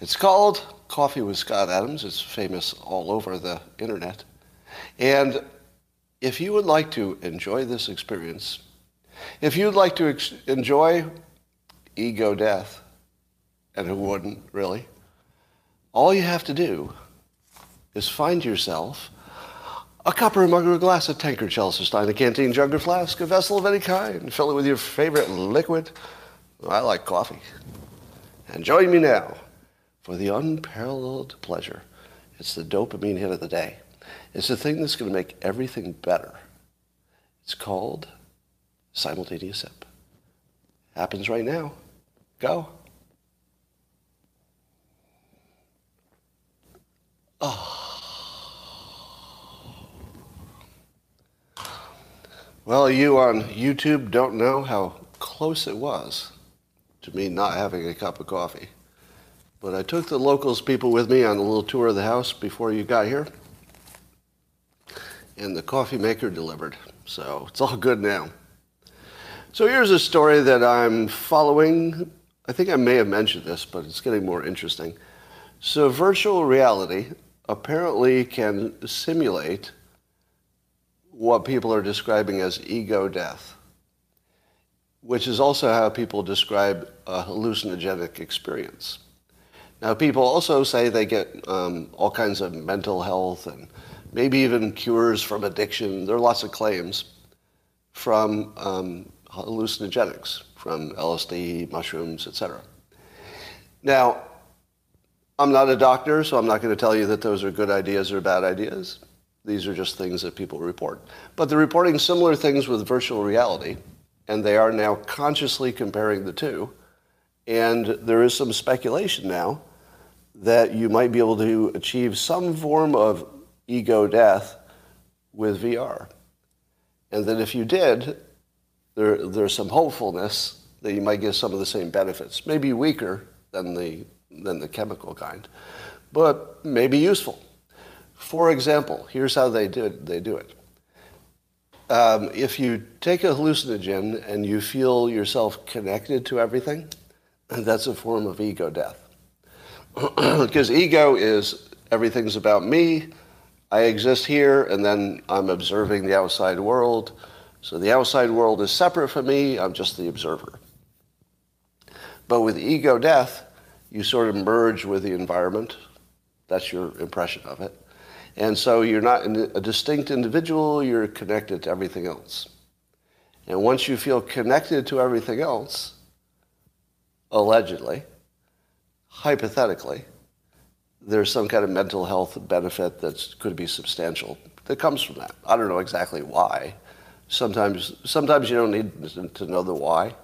It's called Coffee with Scott Adams. It's famous all over the internet. And if you would like to enjoy this experience, if you'd like to ex- enjoy ego death, and who wouldn't really, all you have to do is find yourself a copper, mug, or a glass, a tankard, stein, a canteen, jug, or flask, a vessel of any kind. Fill it with your favorite liquid. I like coffee. And join me now for the unparalleled pleasure. It's the dopamine hit of the day. It's the thing that's going to make everything better. It's called simultaneous sip. Happens right now. Go. Oh. Well, you on YouTube don't know how close it was to me not having a cup of coffee. But I took the locals people with me on a little tour of the house before you got here. And the coffee maker delivered. So it's all good now. So here's a story that I'm following. I think I may have mentioned this, but it's getting more interesting. So virtual reality apparently can simulate what people are describing as ego death, which is also how people describe a hallucinogenic experience. Now, people also say they get um, all kinds of mental health and maybe even cures from addiction. There are lots of claims from um, hallucinogenics, from LSD, mushrooms, etc. Now, I'm not a doctor, so I'm not going to tell you that those are good ideas or bad ideas. These are just things that people report. But they're reporting similar things with virtual reality, and they are now consciously comparing the two. And there is some speculation now that you might be able to achieve some form of ego death with VR. And that if you did, there, there's some hopefulness that you might get some of the same benefits. Maybe weaker than the, than the chemical kind, but maybe useful. For example, here's how they do it. They do it. Um, if you take a hallucinogen and you feel yourself connected to everything, that's a form of ego death. Because ego is everything's about me, I exist here, and then I'm observing the outside world. So the outside world is separate from me, I'm just the observer. But with ego death, you sort of merge with the environment. That's your impression of it. And so you're not a distinct individual, you're connected to everything else. And once you feel connected to everything else, allegedly, hypothetically, there's some kind of mental health benefit that could be substantial that comes from that. I don't know exactly why. Sometimes, sometimes you don't need to know the why.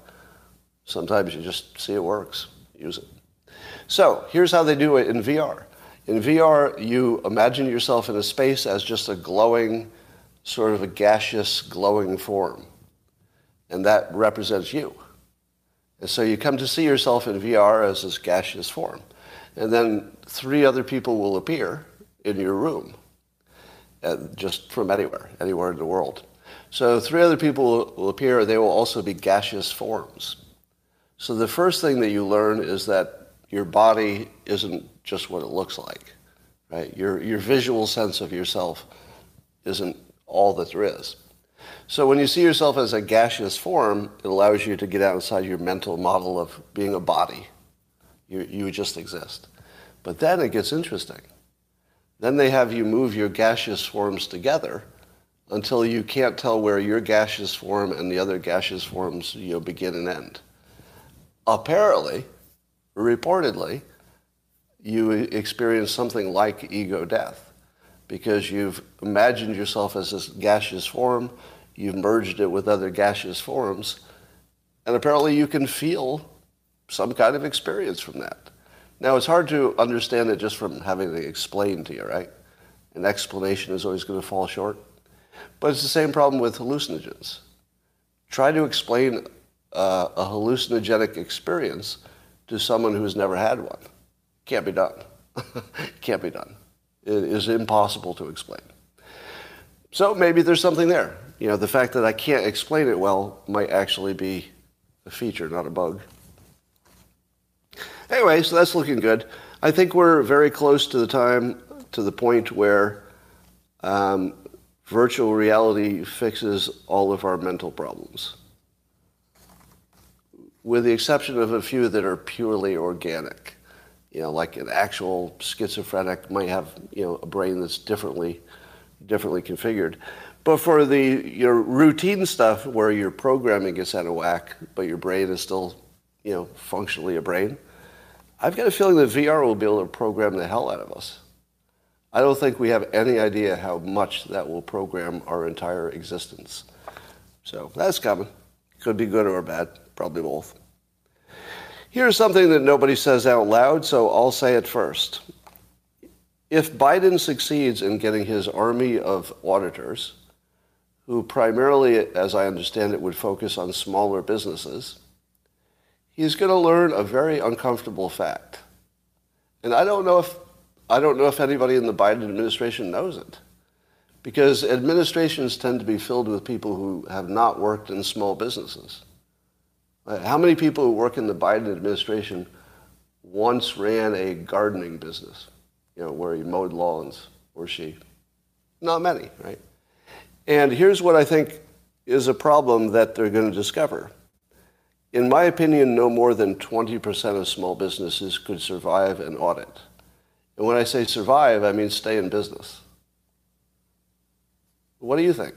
Sometimes you just see it works, use it. So here's how they do it in VR. In VR, you imagine yourself in a space as just a glowing, sort of a gaseous, glowing form. And that represents you. And so you come to see yourself in VR as this gaseous form. And then three other people will appear in your room, just from anywhere, anywhere in the world. So three other people will appear, they will also be gaseous forms. So the first thing that you learn is that your body isn't just what it looks like, right? Your, your visual sense of yourself isn't all that there is. So when you see yourself as a gaseous form, it allows you to get outside your mental model of being a body. You, you just exist. But then it gets interesting. Then they have you move your gaseous forms together until you can't tell where your gaseous form and the other gaseous forms you know, begin and end. Apparently, reportedly, you experience something like ego death because you've imagined yourself as this gaseous form, you've merged it with other gaseous forms, and apparently you can feel some kind of experience from that. Now, it's hard to understand it just from having it explained to you, right? An explanation is always going to fall short. But it's the same problem with hallucinogens. Try to explain uh, a hallucinogenic experience to someone who's never had one. Can't be done. Can't be done. It is impossible to explain. So maybe there's something there. You know, the fact that I can't explain it well might actually be a feature, not a bug. Anyway, so that's looking good. I think we're very close to the time, to the point where um, virtual reality fixes all of our mental problems, with the exception of a few that are purely organic. You know, like an actual schizophrenic might have you know a brain that's differently differently configured. But for the your routine stuff where your programming gets out of whack, but your brain is still, you know, functionally a brain, I've got a feeling that VR will be able to program the hell out of us. I don't think we have any idea how much that will program our entire existence. So that's coming. Could be good or bad, probably both. Here's something that nobody says out loud, so I'll say it first. If Biden succeeds in getting his army of auditors, who primarily, as I understand it, would focus on smaller businesses, he's going to learn a very uncomfortable fact. And I don't know if I don't know if anybody in the Biden administration knows it. Because administrations tend to be filled with people who have not worked in small businesses. Uh, how many people who work in the Biden administration once ran a gardening business, you know, where he mowed lawns or she? Not many, right? And here's what I think is a problem that they're going to discover. In my opinion, no more than 20% of small businesses could survive an audit. And when I say survive, I mean stay in business. What do you think?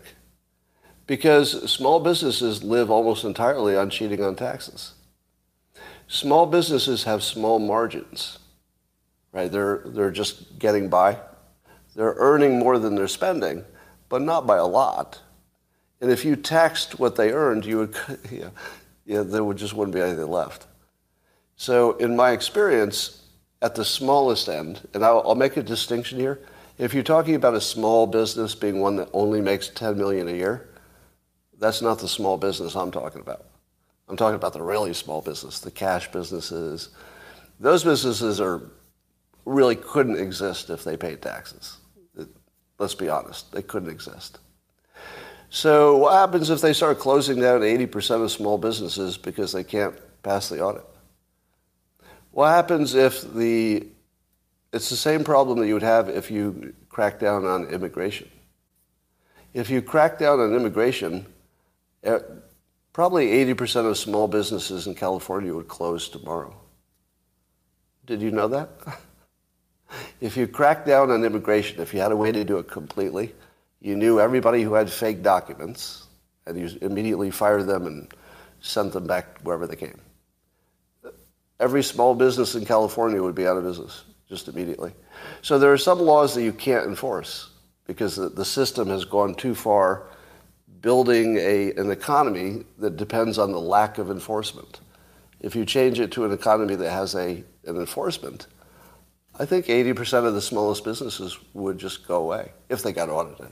Because small businesses live almost entirely on cheating on taxes. Small businesses have small margins, right? They're, they're just getting by. They're earning more than they're spending, but not by a lot. And if you taxed what they earned, you would, yeah, yeah, there would just wouldn't be anything left. So, in my experience, at the smallest end, and I'll, I'll make a distinction here. If you're talking about a small business being one that only makes 10 million a year, that's not the small business I'm talking about. I'm talking about the really small business, the cash businesses. Those businesses are really couldn't exist if they paid taxes. Let's be honest, they couldn't exist. So what happens if they start closing down 80% of small businesses because they can't pass the audit? What happens if the it's the same problem that you would have if you crack down on immigration. If you crack down on immigration, eh, probably 80% of small businesses in California would close tomorrow. Did you know that? if you cracked down on immigration, if you had a way to do it completely, you knew everybody who had fake documents, and you immediately fired them and sent them back wherever they came. Every small business in California would be out of business just immediately. So there are some laws that you can't enforce because the, the system has gone too far building a, an economy that depends on the lack of enforcement. If you change it to an economy that has a, an enforcement, I think 80% of the smallest businesses would just go away if they got audited.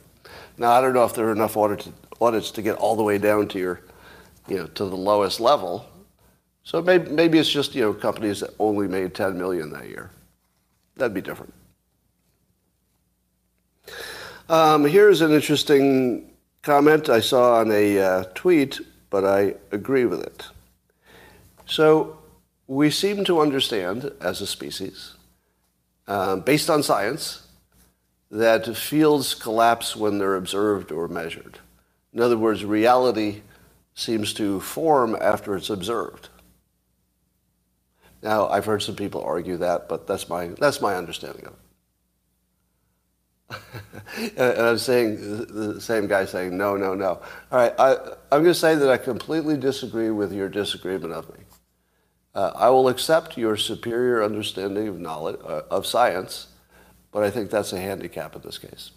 Now, I don't know if there are enough audited, audits to get all the way down to your, you know, to the lowest level. So maybe, maybe it's just, you know, companies that only made 10 million that year. That'd be different. Um, here's an interesting comment I saw on a uh, tweet, but I agree with it. So we seem to understand as a species um, based on science, that fields collapse when they're observed or measured. In other words, reality seems to form after it's observed. Now, I've heard some people argue that, but that's my, that's my understanding of it. and I'm saying, the same guy saying, no, no, no. All right, I, I'm going to say that I completely disagree with your disagreement of me. Uh, I will accept your superior understanding of knowledge uh, of science, but I think that's a handicap in this case.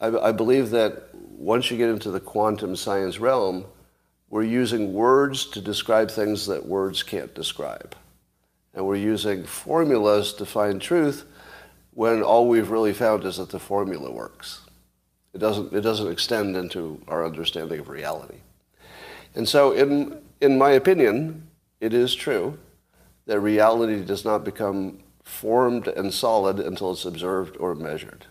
I, I believe that once you get into the quantum science realm, we're using words to describe things that words can't describe. And we're using formulas to find truth when all we've really found is that the formula works. It doesn't, it doesn't extend into our understanding of reality. And so, in, in my opinion, it is true that reality does not become formed and solid until it's observed or measured.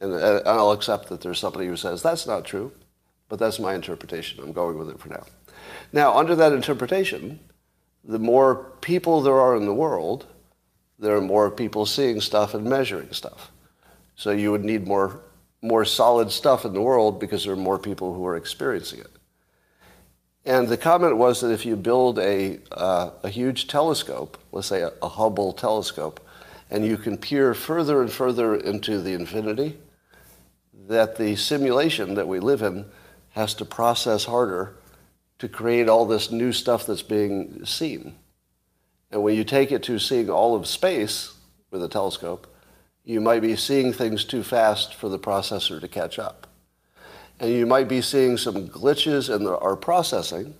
And I'll accept that there's somebody who says that's not true, but that's my interpretation. I'm going with it for now. Now, under that interpretation, the more people there are in the world, there are more people seeing stuff and measuring stuff. So you would need more, more solid stuff in the world because there are more people who are experiencing it. And the comment was that if you build a, uh, a huge telescope, let's say a, a Hubble telescope, and you can peer further and further into the infinity, that the simulation that we live in has to process harder to create all this new stuff that's being seen. And when you take it to seeing all of space with a telescope, you might be seeing things too fast for the processor to catch up. And you might be seeing some glitches in the, our processing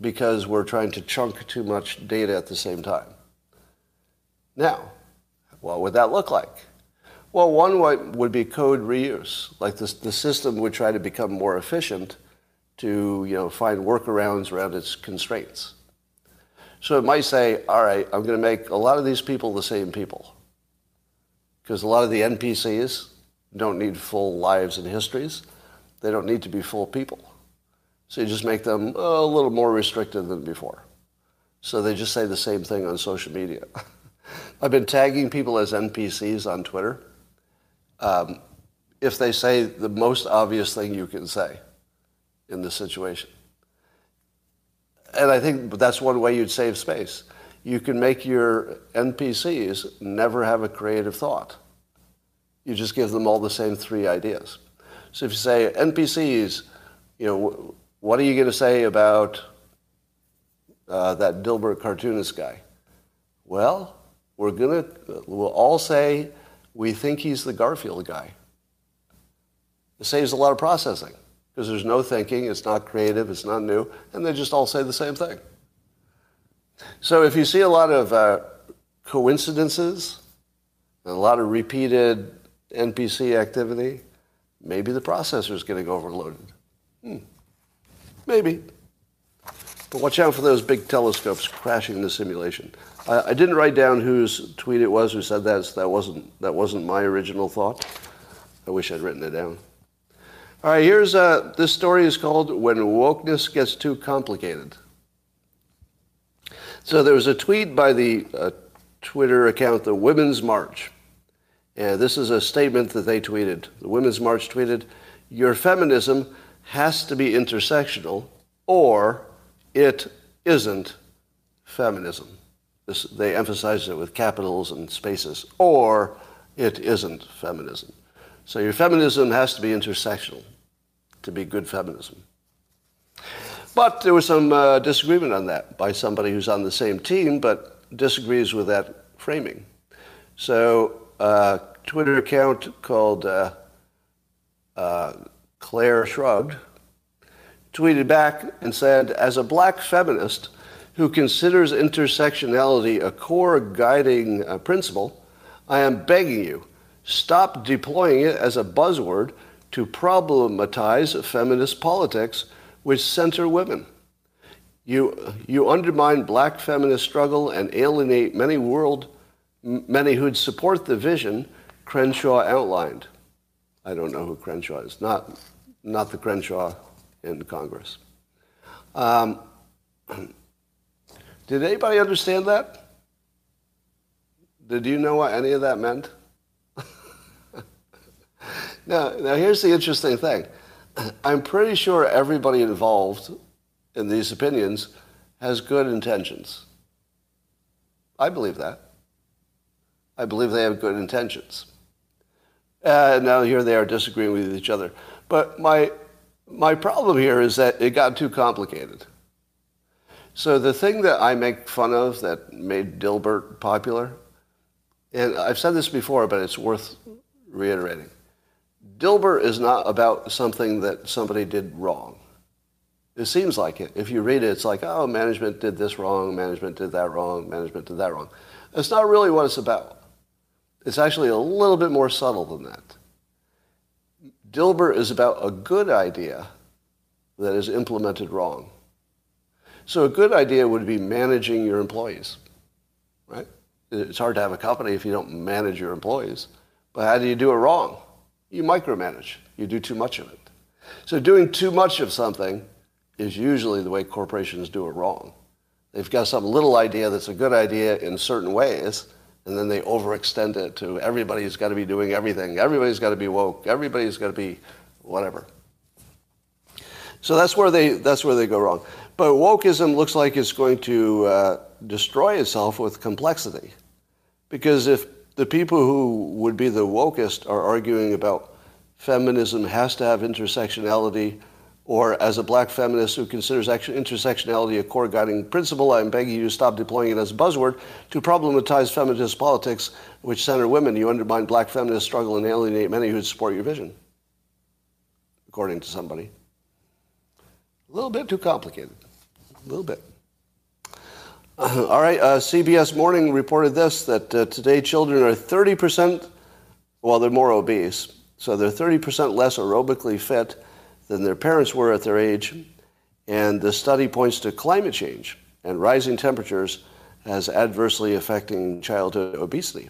because we're trying to chunk too much data at the same time. Now, what would that look like? Well, one way would be code reuse. Like the system would try to become more efficient to you know, find workarounds around its constraints. So it might say, all right, I'm going to make a lot of these people the same people. Because a lot of the NPCs don't need full lives and histories. They don't need to be full people. So you just make them a little more restricted than before. So they just say the same thing on social media. I've been tagging people as NPCs on Twitter. Um, if they say the most obvious thing you can say in this situation. And I think that's one way you'd save space. You can make your NPCs never have a creative thought. You just give them all the same three ideas. So if you say NPCs, you know, what are you going to say about uh, that Dilbert cartoonist guy? Well, we're going to, we'll all say we think he's the Garfield guy. It saves a lot of processing because there's no thinking, it's not creative, it's not new, and they just all say the same thing. So if you see a lot of uh, coincidences, and a lot of repeated NPC activity, maybe the processor is getting overloaded. Hmm. Maybe. But watch out for those big telescopes crashing the simulation. I, I didn't write down whose tweet it was who said that. So that wasn't that wasn't my original thought. I wish I'd written it down. All right, here's uh, this story is called "When Wokeness Gets Too Complicated." So there was a tweet by the uh, Twitter account, the Women's March, and this is a statement that they tweeted. The Women's March tweeted, "Your feminism has to be intersectional, or it isn't feminism." This, they emphasize it with capitals and spaces, or it isn't feminism. So your feminism has to be intersectional to be good feminism. But there was some uh, disagreement on that by somebody who's on the same team but disagrees with that framing. So uh, Twitter account called uh, uh, Claire Shrugged tweeted back and said, as a black feminist who considers intersectionality a core guiding uh, principle, I am begging you Stop deploying it as a buzzword to problematize feminist politics which center women. You, you undermine black feminist struggle and alienate many world, many who'd support the vision Crenshaw outlined. I don't know who Crenshaw is, not, not the Crenshaw in Congress. Um, did anybody understand that? Did you know what any of that meant? Now, now here's the interesting thing. I'm pretty sure everybody involved in these opinions has good intentions. I believe that. I believe they have good intentions. And now here they are disagreeing with each other. But my, my problem here is that it got too complicated. So the thing that I make fun of that made Dilbert popular, and I've said this before, but it's worth reiterating. Dilbert is not about something that somebody did wrong. It seems like it. If you read it, it's like, oh, management did this wrong, management did that wrong, management did that wrong. It's not really what it's about. It's actually a little bit more subtle than that. Dilbert is about a good idea that is implemented wrong. So a good idea would be managing your employees, right? It's hard to have a company if you don't manage your employees. But how do you do it wrong? you micromanage. You do too much of it. So doing too much of something is usually the way corporations do it wrong. They've got some little idea that's a good idea in certain ways, and then they overextend it to everybody's got to be doing everything. Everybody's got to be woke. Everybody's got to be whatever. So that's where they that's where they go wrong. But wokeism looks like it's going to uh, destroy itself with complexity, because if the people who would be the wokest are arguing about feminism has to have intersectionality, or as a black feminist who considers intersectionality a core guiding principle, I'm begging you to stop deploying it as a buzzword to problematize feminist politics which center women. You undermine black feminist struggle and alienate many who support your vision, according to somebody. A little bit too complicated. A little bit. All right, uh, CBS Morning reported this that uh, today children are 30%, well, they're more obese, so they're 30% less aerobically fit than their parents were at their age. And the study points to climate change and rising temperatures as adversely affecting childhood obesity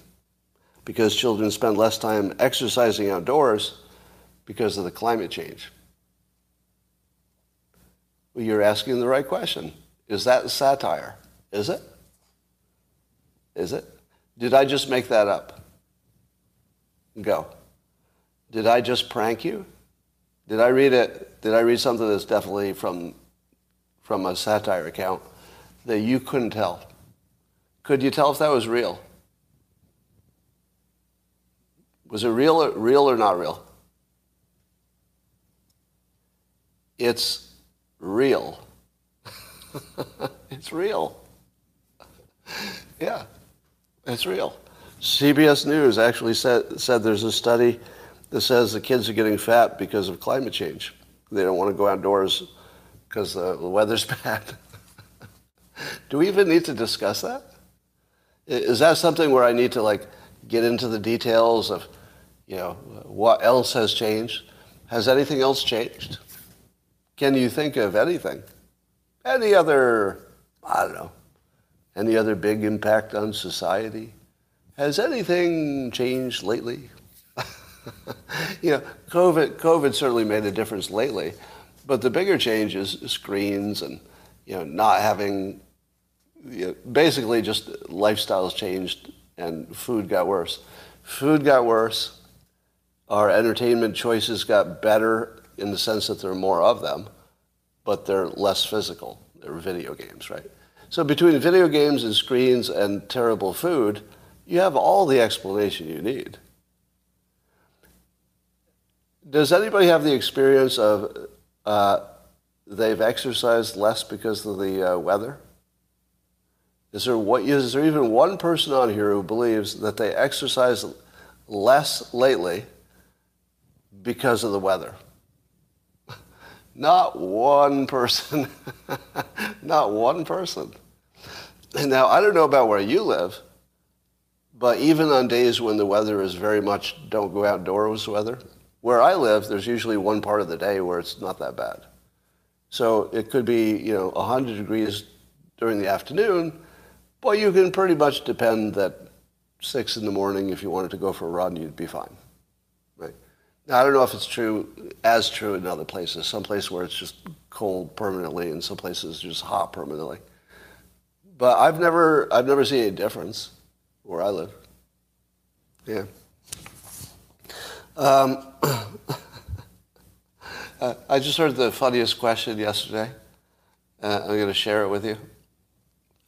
because children spend less time exercising outdoors because of the climate change. Well, you're asking the right question. Is that satire? Is it? Is it? Did I just make that up? Go. Did I just prank you? Did I read it? Did I read something that's definitely from from a satire account that you couldn't tell? Could you tell if that was real? Was it real or, real or not real? It's real. it's real. yeah, it's real. CBS News actually said, said there's a study that says the kids are getting fat because of climate change. They don't want to go outdoors because the weather's bad. Do we even need to discuss that? Is that something where I need to like get into the details of, you know, what else has changed? Has anything else changed? Can you think of anything? Any other, I don't know, any other big impact on society? Has anything changed lately? you know, COVID, COVID certainly made a difference lately, but the bigger change is screens and, you know, not having, you know, basically just lifestyles changed and food got worse. Food got worse. Our entertainment choices got better in the sense that there are more of them, but they're less physical. They're video games, right? So between video games and screens and terrible food, you have all the explanation you need. Does anybody have the experience of uh, they've exercised less because of the uh, weather? Is there, what, is there even one person on here who believes that they exercise less lately because of the weather? Not one person. Not one person. Now, I don't know about where you live, but even on days when the weather is very much don't go outdoors weather, where I live, there's usually one part of the day where it's not that bad. So it could be, you know, 100 degrees during the afternoon, but you can pretty much depend that 6 in the morning, if you wanted to go for a run, you'd be fine. Right? Now, I don't know if it's true, as true in other places. Some places where it's just cold permanently and some places just hot permanently. But I've never, I've never seen a difference where I live. Yeah. Um, uh, I just heard the funniest question yesterday. Uh, I'm going to share it with you.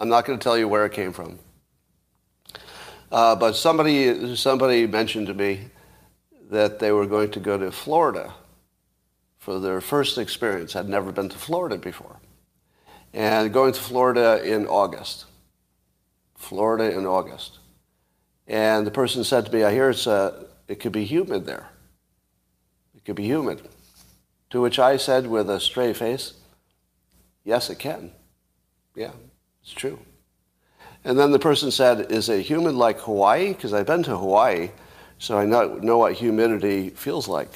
I'm not going to tell you where it came from. Uh, but somebody, somebody mentioned to me that they were going to go to Florida for their first experience. I'd never been to Florida before. And going to Florida in August. Florida in August. And the person said to me, I hear it's a, it could be humid there. It could be humid. To which I said with a stray face, yes, it can. Yeah, it's true. And then the person said, is it humid like Hawaii? Because I've been to Hawaii, so I know, know what humidity feels like.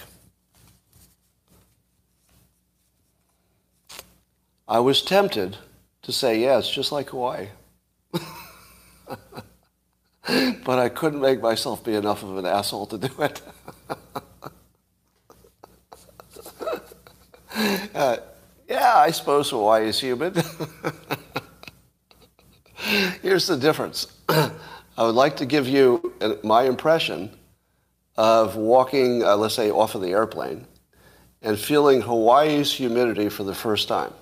I was tempted to say, yeah, it's just like Hawaii. but I couldn't make myself be enough of an asshole to do it. uh, yeah, I suppose Hawaii is humid. Here's the difference. I would like to give you my impression of walking, uh, let's say, off of the airplane and feeling Hawaii's humidity for the first time.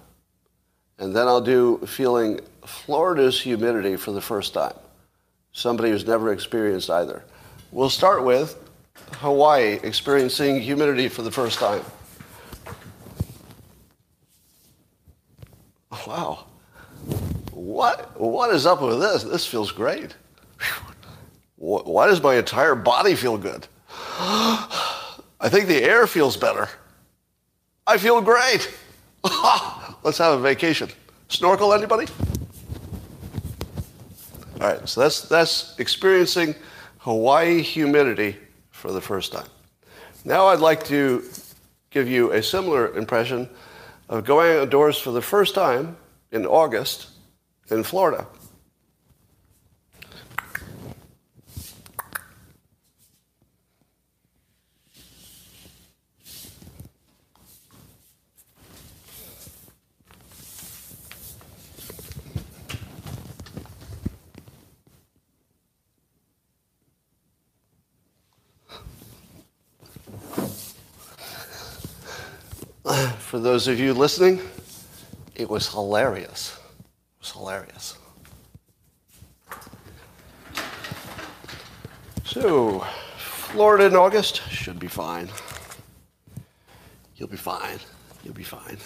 And then I'll do feeling Florida's humidity for the first time. Somebody who's never experienced either. We'll start with Hawaii experiencing humidity for the first time. Wow. What, what is up with this? This feels great. Why does my entire body feel good? I think the air feels better. I feel great. Let's have a vacation. Snorkel, anybody? All right, so that's, that's experiencing Hawaii humidity for the first time. Now I'd like to give you a similar impression of going outdoors for the first time in August in Florida. For those of you listening, it was hilarious. It was hilarious. So, Florida in August should be fine. You'll be fine. You'll be fine.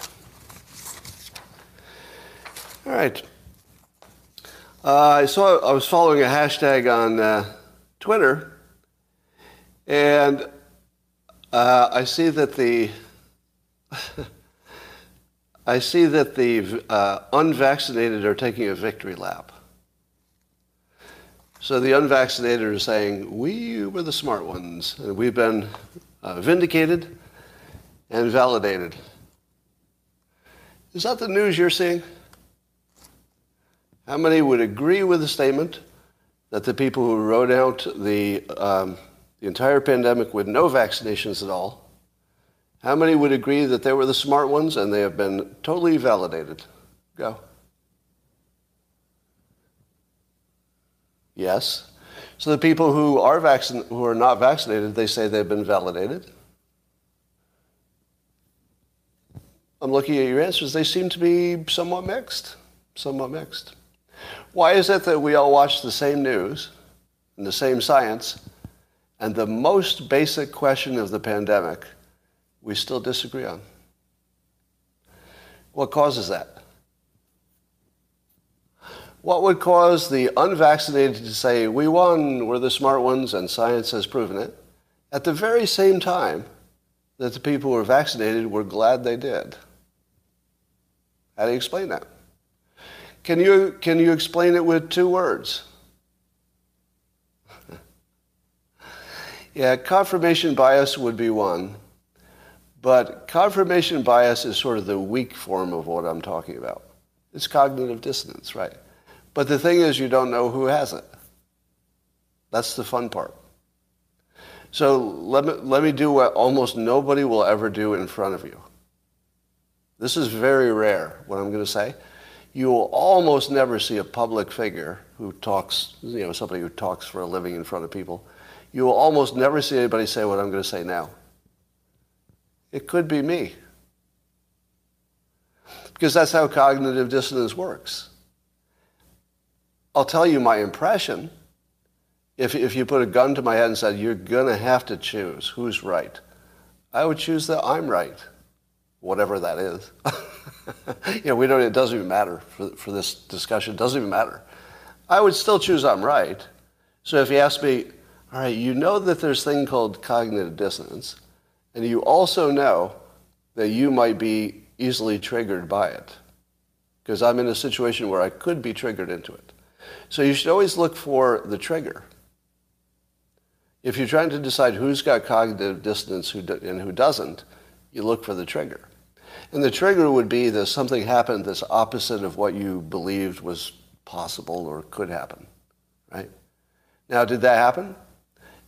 All right. Uh, I saw I was following a hashtag on uh, Twitter, and uh, I see that the I see that the uh, unvaccinated are taking a victory lap. So the unvaccinated are saying, we were the smart ones, and we've been uh, vindicated and validated. Is that the news you're seeing? How many would agree with the statement that the people who rode out the, um, the entire pandemic with no vaccinations at all how many would agree that they were the smart ones and they have been totally validated? Go. Yes. So the people who are vaccin- who are not vaccinated, they say they've been validated. I'm looking at your answers. They seem to be somewhat mixed. Somewhat mixed. Why is it that we all watch the same news and the same science, and the most basic question of the pandemic we still disagree on. What causes that? What would cause the unvaccinated to say, we won, we're the smart ones, and science has proven it, at the very same time that the people who were vaccinated were glad they did? How do you explain that? Can you, can you explain it with two words? yeah, confirmation bias would be one. But confirmation bias is sort of the weak form of what I'm talking about. It's cognitive dissonance, right? But the thing is, you don't know who has it. That's the fun part. So let me, let me do what almost nobody will ever do in front of you. This is very rare, what I'm going to say. You will almost never see a public figure who talks, you know, somebody who talks for a living in front of people. You will almost never see anybody say what I'm going to say now. It could be me. Because that's how cognitive dissonance works. I'll tell you my impression. If, if you put a gun to my head and said, you're going to have to choose who's right, I would choose that I'm right, whatever that is. you know, we don't, it doesn't even matter for, for this discussion. It doesn't even matter. I would still choose I'm right. So if you ask me, all right, you know that there's a thing called cognitive dissonance. And you also know that you might be easily triggered by it. Because I'm in a situation where I could be triggered into it. So you should always look for the trigger. If you're trying to decide who's got cognitive dissonance and who doesn't, you look for the trigger. And the trigger would be that something happened that's opposite of what you believed was possible or could happen, right? Now, did that happen?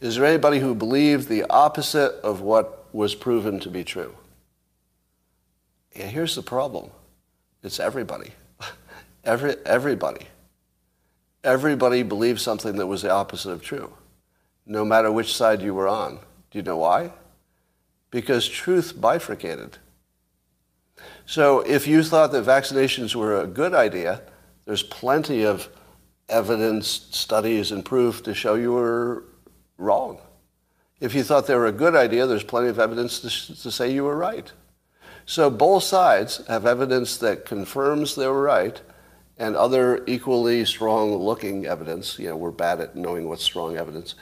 Is there anybody who believed the opposite of what was proven to be true. Yeah, here's the problem. It's everybody. Every, everybody. everybody believed something that was the opposite of true, no matter which side you were on. Do you know why? Because truth bifurcated. So if you thought that vaccinations were a good idea, there's plenty of evidence, studies, and proof to show you were wrong. If you thought they were a good idea, there's plenty of evidence to, to say you were right. So both sides have evidence that confirms they were right and other equally strong looking evidence. You know, we're bad at knowing what's strong evidence.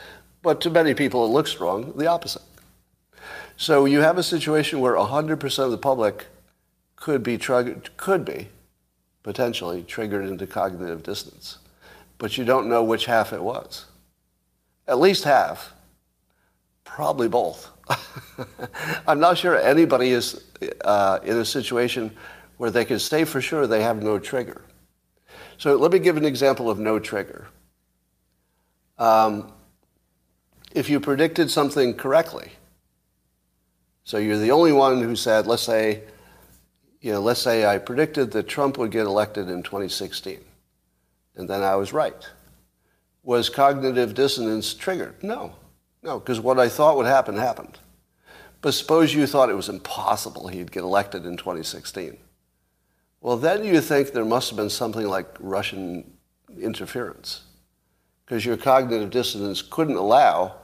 But to many people, it looks strong, the opposite. So you have a situation where 100% of the public could be, could be potentially triggered into cognitive dissonance. But you don't know which half it was. At least half. Probably both. I'm not sure anybody is uh, in a situation where they can say for sure they have no trigger. So let me give an example of no trigger. Um, if you predicted something correctly, so you're the only one who said, let's say, you know, let's say I predicted that Trump would get elected in 2016, and then I was right. Was cognitive dissonance triggered? No, no, because what I thought would happen happened. But suppose you thought it was impossible he'd get elected in 2016. Well, then you think there must have been something like Russian interference, because your cognitive dissonance couldn't allow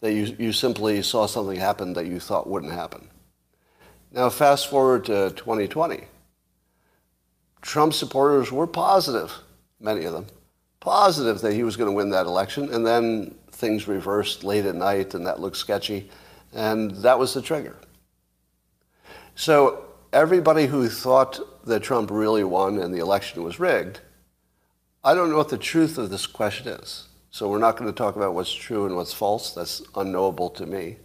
that you, you simply saw something happen that you thought wouldn't happen. Now, fast forward to 2020. Trump supporters were positive, many of them, positive that he was going to win that election, and then things reversed late at night, and that looked sketchy, and that was the trigger. So everybody who thought that Trump really won and the election was rigged, I don't know what the truth of this question is. So we're not going to talk about what's true and what's false. That's unknowable to me.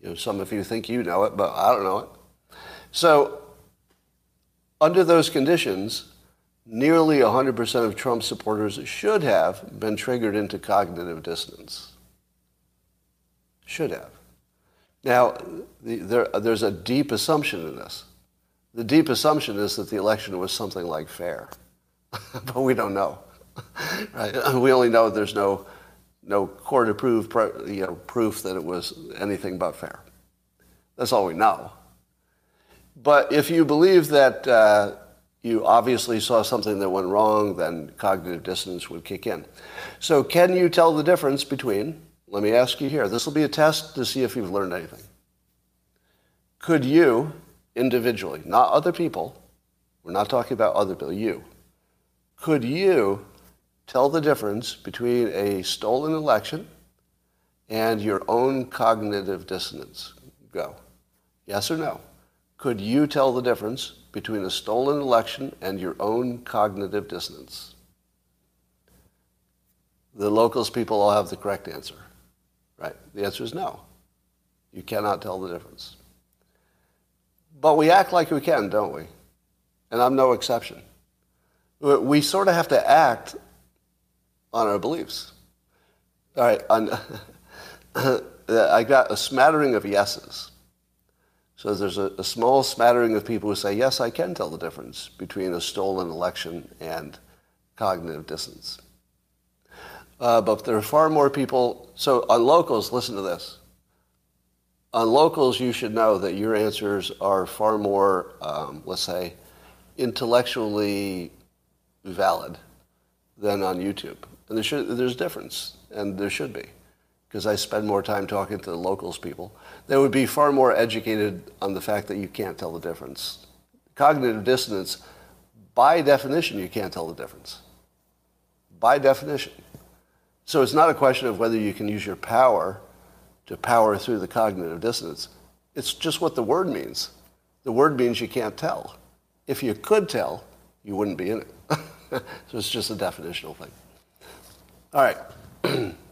You know, some of you think you know it, but I don't know it. So under those conditions, nearly 100% of Trump supporters should have been triggered into cognitive dissonance. Should have. Now, the, there, there's a deep assumption in this. The deep assumption is that the election was something like fair, but we don't know. right? We only know there's no, no court-approved you know, proof that it was anything but fair. That's all we know. But if you believe that uh, you obviously saw something that went wrong, then cognitive dissonance would kick in. So can you tell the difference between, let me ask you here, this will be a test to see if you've learned anything. Could you individually, not other people, we're not talking about other people, you, could you tell the difference between a stolen election and your own cognitive dissonance? Go. Yes or no? Could you tell the difference between a stolen election and your own cognitive dissonance? The locals people all have the correct answer, right? The answer is no. You cannot tell the difference. But we act like we can, don't we? And I'm no exception. We sort of have to act on our beliefs. All right, I got a smattering of yeses. So there's a, a, small smattering of people who say, yes, I can tell the difference between a stolen election and cognitive dissonance. Uh, but there are far more people. So on locals, listen to this. On locals, you should know that your answers are far more, um, let's say, intellectually valid than on YouTube. And there should, there's a difference, and there should be because I spend more time talking to the locals people, they would be far more educated on the fact that you can't tell the difference. Cognitive dissonance, by definition, you can't tell the difference. By definition. So it's not a question of whether you can use your power to power through the cognitive dissonance. It's just what the word means. The word means you can't tell. If you could tell, you wouldn't be in it. so it's just a definitional thing. All right.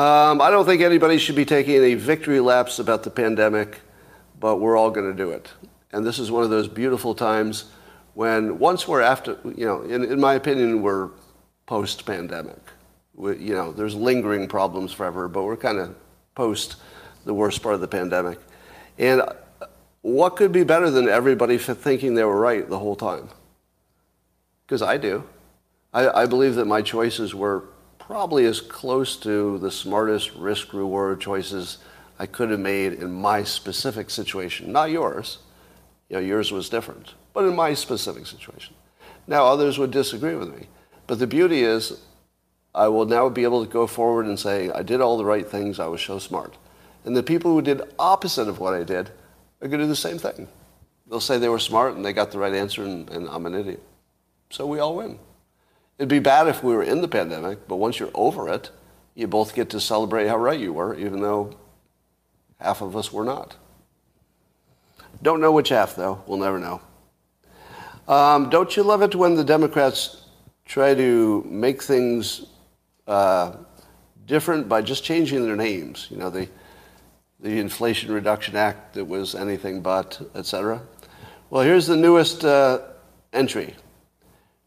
Um, I don't think anybody should be taking any victory laps about the pandemic, but we're all going to do it. And this is one of those beautiful times when once we're after, you know, in, in my opinion, we're post pandemic. You know, there's lingering problems forever, but we're kind of post the worst part of the pandemic. And what could be better than everybody thinking they were right the whole time? Because I do. I, I believe that my choices were probably as close to the smartest risk reward choices I could have made in my specific situation, not yours. You know, yours was different, but in my specific situation. Now, others would disagree with me. But the beauty is, I will now be able to go forward and say, I did all the right things, I was so smart. And the people who did opposite of what I did are going to do the same thing. They'll say they were smart and they got the right answer and, and I'm an idiot. So we all win. It'd be bad if we were in the pandemic, but once you're over it, you both get to celebrate how right you were, even though half of us were not. Don't know which half, though. We'll never know. Um, don't you love it when the Democrats try to make things uh, different by just changing their names? You know, the, the Inflation Reduction Act that was anything but, et cetera. Well, here's the newest uh, entry.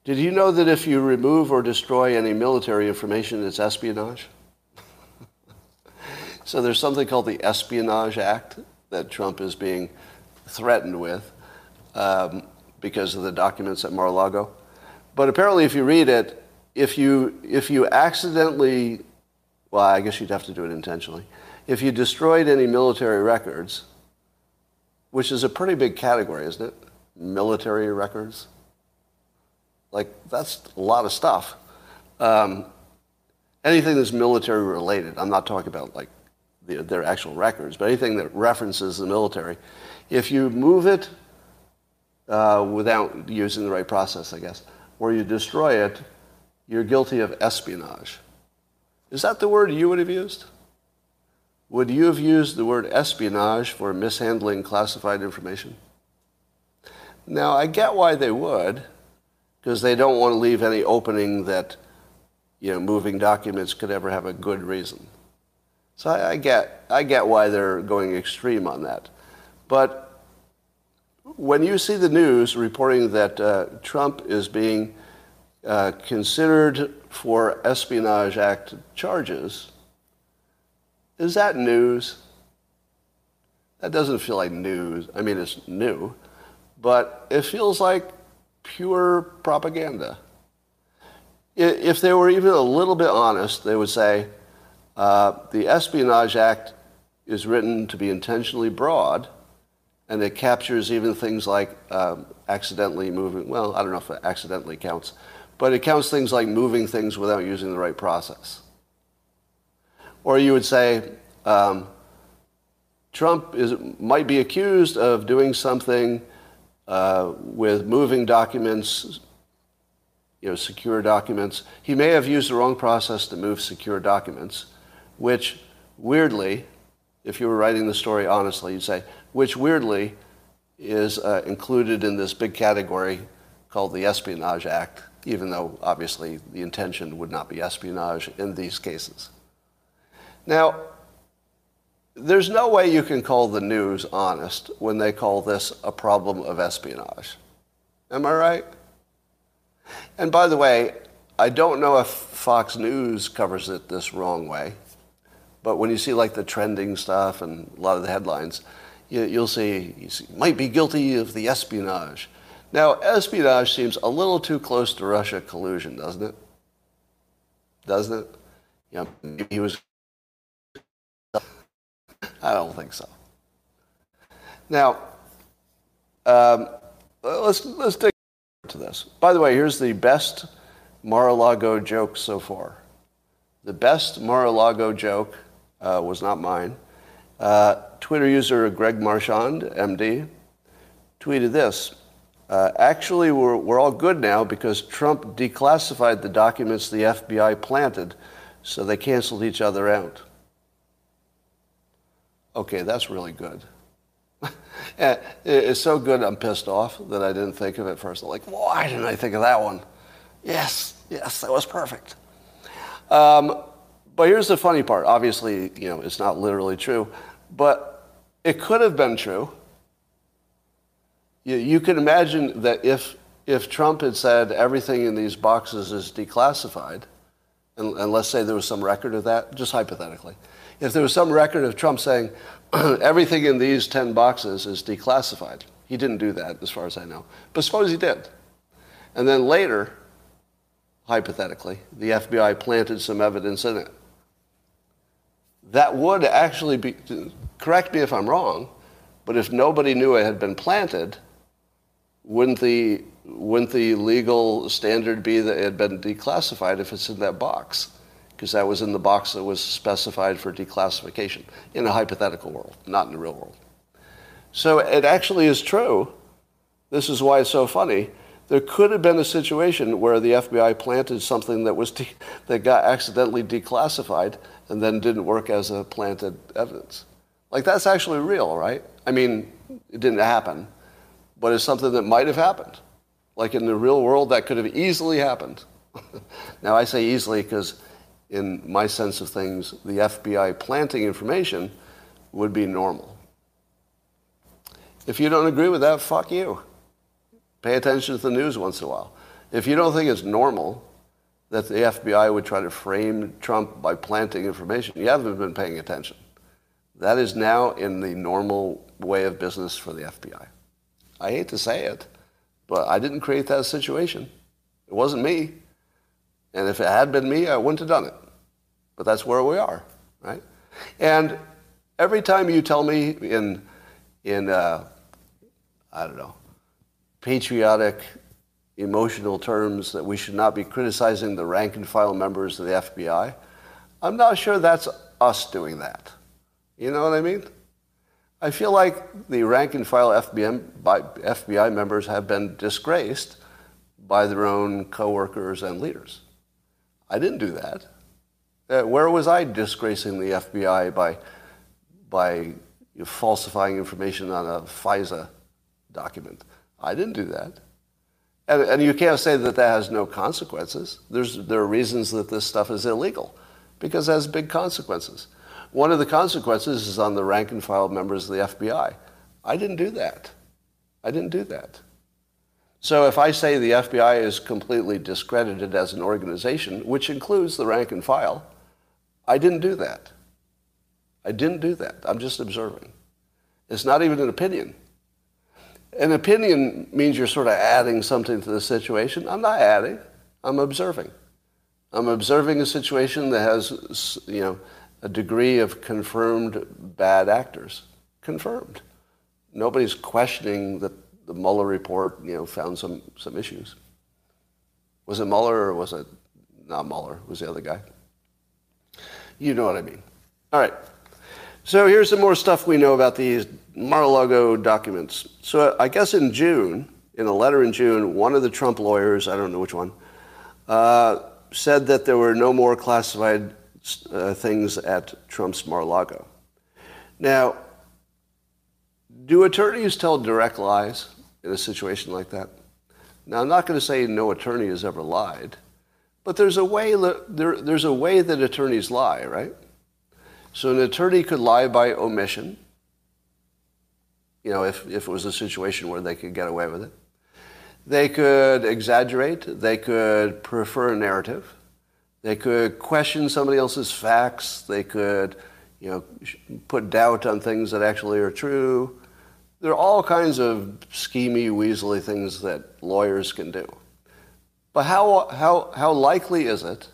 Did you know that if you remove or destroy any military information, it's espionage? so there's something called the Espionage Act that Trump is being threatened with um, because of the documents at Mar-a-Lago. But apparently, if you read it, if you if you accidentally, well, I guess you'd have to do it intentionally. If you destroyed any military records, which is a pretty big category, isn't it? Military records. Like that's a lot of stuff. Um, anything that's military related. I'm not talking about like the, their actual records, but anything that references the military. If you move it uh, without using the right process, I guess, or you destroy it, you're guilty of espionage. Is that the word you would have used? Would you have used the word espionage for mishandling classified information? Now, I get why they would, because they don't want to leave any opening that, you know, moving documents could ever have a good reason. So I, I get, I get why they're going extreme on that. But when you see the news reporting that uh, Trump is being uh, considered for Espionage Act charges, is that news? That doesn't feel like news. I mean, it's new, but it feels like pure propaganda. If they were even a little bit honest, they would say uh, the Espionage Act is written to be intentionally broad, and it captures even things like um, accidentally moving. Well, I don't know if accidentally counts, but it counts things like moving things without using the right process. Or you would say um, Trump is, might be accused of doing something uh, with moving documents, you know, secure documents. He may have used the wrong process to move secure documents, which weirdly, if you were writing the story honestly, you'd say, which weirdly is uh, included in this big category called the Espionage Act, even though obviously the intention would not be espionage in these cases. Now, there's no way you can call the news honest when they call this a problem of espionage. Am I right? And by the way, I don't know if Fox News covers it this wrong way, but when you see like the trending stuff and a lot of the headlines, you, will see, you see, might be guilty of the espionage. Now, espionage seems a little too close to Russia collusion, doesn't it? Doesn't it? Yeah, he was I don't think so. Now, um, let's let's dig into this. By the way, here's the best Mar-a-Lago joke so far. The best Mar-a-Lago joke uh, was not mine. Uh, Twitter user Greg Marchand, MD, tweeted this. Uh, actually, we're, we're all good now because Trump declassified the documents the FBI planted, so they canceled each other out. Okay, that's really good. it's so good I'm pissed off that I didn't think of it first. I'm like, why didn't I think of that one? Yes, yes, that was perfect. Um, but here's the funny part. Obviously, you know, it's not literally true, but it could have been true. You, you can imagine that if, if Trump had said everything in these boxes is declassified, and, and let's say there was some record of that, just hypothetically, if there was some record of Trump saying everything in these 10 boxes is declassified. He didn't do that, as far as I know. But suppose he did. And then later, hypothetically, the FBI planted some evidence in it. That would actually be, correct me if I'm wrong, but if nobody knew it had been planted, wouldn't the, wouldn't the legal standard be that it had been declassified if it's in that box? Because that was in the box that was specified for declassification in a hypothetical world, not in the real world. So it actually is true. This is why it's so funny. There could have been a situation where the FBI planted something that was de- that got accidentally declassified and then didn't work as a planted evidence. Like that's actually real, right? I mean, it didn't happen, but it's something that might have happened. Like in the real world, that could have easily happened. now I say easily because, in my sense of things, the FBI planting information would be normal. If you don't agree with that, fuck you. Pay attention to the news once in a while. If you don't think it's normal that the FBI would try to frame Trump by planting information, you haven't been paying attention. That is now in the normal way of business for the FBI. I hate to say it, but I didn't create that situation. It wasn't me. And if it had been me, I wouldn't have done it. But that's where we are, right? And every time you tell me in, in uh, I don't know, patriotic, emotional terms that we should not be criticizing the rank and file members of the FBI, I'm not sure that's us doing that. You know what I mean? I feel like the rank and file FBI, FBI members have been disgraced by their own coworkers and leaders. I didn't do that. Uh, where was I disgracing the FBI by, by falsifying information on a FISA document? I didn't do that. And, and you can't say that that has no consequences. There's, there are reasons that this stuff is illegal because it has big consequences. One of the consequences is on the rank and file members of the FBI. I didn't do that. I didn't do that. So if I say the FBI is completely discredited as an organization, which includes the rank and file, I didn't do that. I didn't do that. I'm just observing. It's not even an opinion. An opinion means you're sort of adding something to the situation. I'm not adding. I'm observing. I'm observing a situation that has, you know, a degree of confirmed bad actors. Confirmed. Nobody's questioning that the Mueller report, you know, found some, some issues. Was it Mueller or was it not Mueller? Was the other guy? You know what I mean. All right. So here's some more stuff we know about these Mar-a-Lago documents. So I guess in June, in a letter in June, one of the Trump lawyers, I don't know which one, uh, said that there were no more classified uh, things at Trump's Mar-a-Lago. Now, do attorneys tell direct lies in a situation like that? Now, I'm not going to say no attorney has ever lied, but there's a way, there, there's a way that attorneys lie, right? So an attorney could lie by omission, you know, if, if it was a situation where they could get away with it. They could exaggerate. They could prefer a narrative. They could question somebody else's facts. They could, you know, put doubt on things that actually are true. There are all kinds of schemy, weaselly things that lawyers can do. But how, how, how likely is it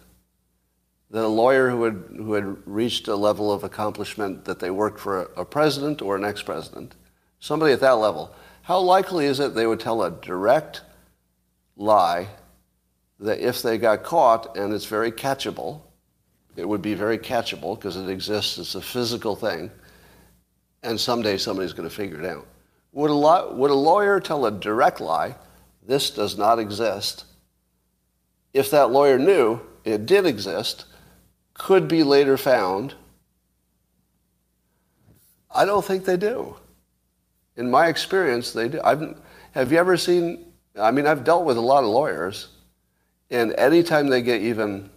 that a lawyer who had, who had reached a level of accomplishment that they worked for a, a president or an ex-president, somebody at that level, how likely is it they would tell a direct lie that if they got caught, and it's very catchable, it would be very catchable because it exists, it's a physical thing, and someday somebody's going to figure it out. Would a, lo- would a lawyer tell a direct lie, this does not exist, if that lawyer knew it did exist, could be later found? I don't think they do. In my experience, they do. I've, have you ever seen, I mean, I've dealt with a lot of lawyers, and anytime they get even,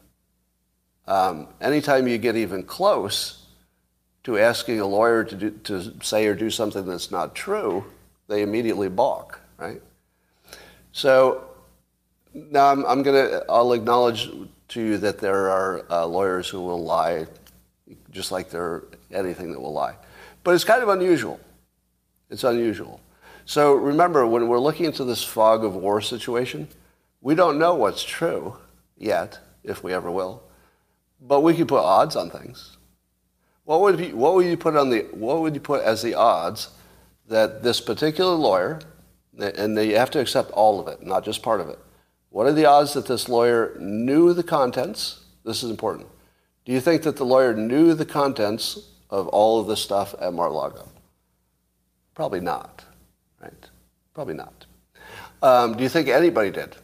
um, anytime you get even close to asking a lawyer to, do, to say or do something that's not true, they immediately balk, right? So now I'm, I'm going to, I'll acknowledge to you that there are uh, lawyers who will lie, just like there are anything that will lie. But it's kind of unusual. It's unusual. So remember, when we're looking into this fog of war situation, we don't know what's true yet, if we ever will. But we can put odds on things. What would you, what would you put on the what would you put as the odds that this particular lawyer, and you have to accept all of it, not just part of it. What are the odds that this lawyer knew the contents? This is important. Do you think that the lawyer knew the contents of all of this stuff at Mar-a-Lago? Probably not, right? Probably not. Um, do you think anybody did?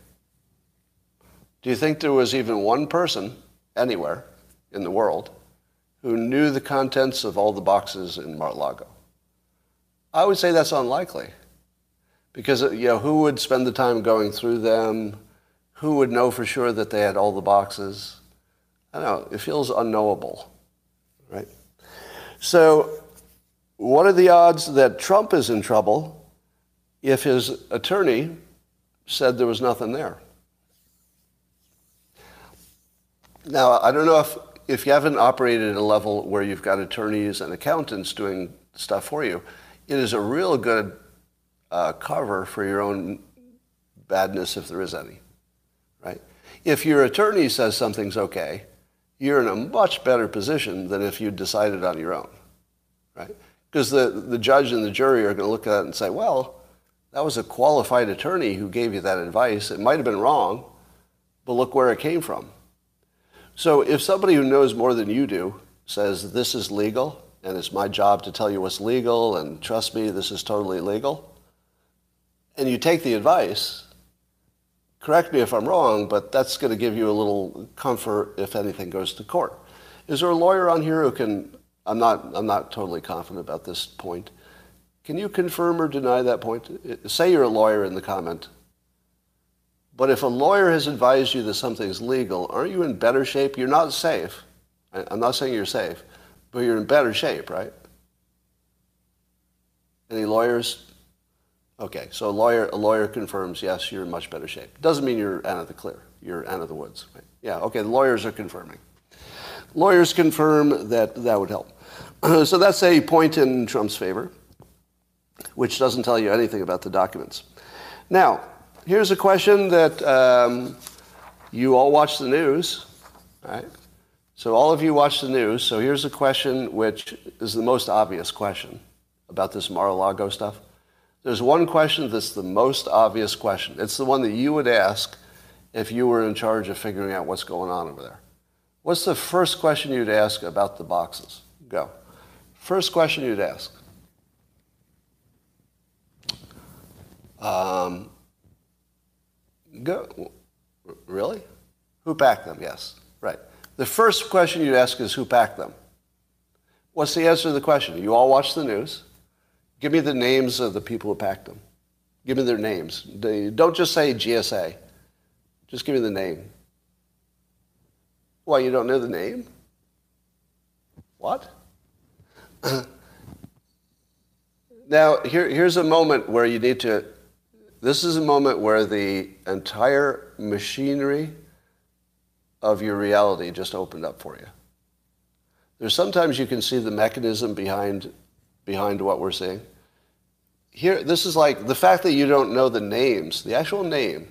Do you think there was even one person anywhere in the world who knew the contents of all the boxes in Mar-a-Lago? I would say that's unlikely. Because you know, who would spend the time going through them? Who would know for sure that they had all the boxes? I don't know. It feels unknowable, right? So, what are the odds that Trump is in trouble if his attorney said there was nothing there? Now, I don't know if, if you haven't operated at a level where you've got attorneys and accountants doing stuff for you, it is a real good uh, cover for your own badness if there is any? If your attorney says something's okay, you're in a much better position than if you decided on your own, right? Because the, the judge and the jury are going to look at it and say, well, that was a qualified attorney who gave you that advice. It might have been wrong, but look where it came from. So if somebody who knows more than you do says this is legal and it's my job to tell you what's legal and trust me, this is totally legal, and you take the advice, correct me if I'm wrong, but that's going to give you a little comfort if anything goes to court. Is there a lawyer on here who can, I'm not, I'm not totally confident about this point. Can you confirm or deny that point? Say you're a lawyer in the comment. But if a lawyer has advised you that something's legal, aren't you in better shape? You're not safe. I'm not saying you're safe, but you're in better shape, right? Any lawyers? Okay, so a lawyer, a lawyer confirms, yes, you're in much better shape. Doesn't mean you're out of the clear. You're out of the woods. Right? Yeah, okay, the lawyers are confirming. Lawyers confirm that that would help. so that's a point in Trump's favor, which doesn't tell you anything about the documents. Now, here's a question that um, you all watch the news, right? So all of you watch the news. So here's a question which is the most obvious question about this Mar-a-Lago stuff. There's one question that's the most obvious question. It's the one that you would ask if you were in charge of figuring out what's going on over there. What's the first question you'd ask about the boxes? Go. First question you'd ask. Um, Go. Really? Who packed them? Yes. Right. The first question you'd ask is who packed them? What's the answer to the question? You all watch the news. Give me the names of the people who packed them. Give me their names. Don't just say GSA. Just give me the name. Why, you don't know the name? What? now, here, here's a moment where you need to this is a moment where the entire machinery of your reality just opened up for you. There's sometimes you can see the mechanism behind, behind what we're seeing. Here, this is like the fact that you don't know the names, the actual name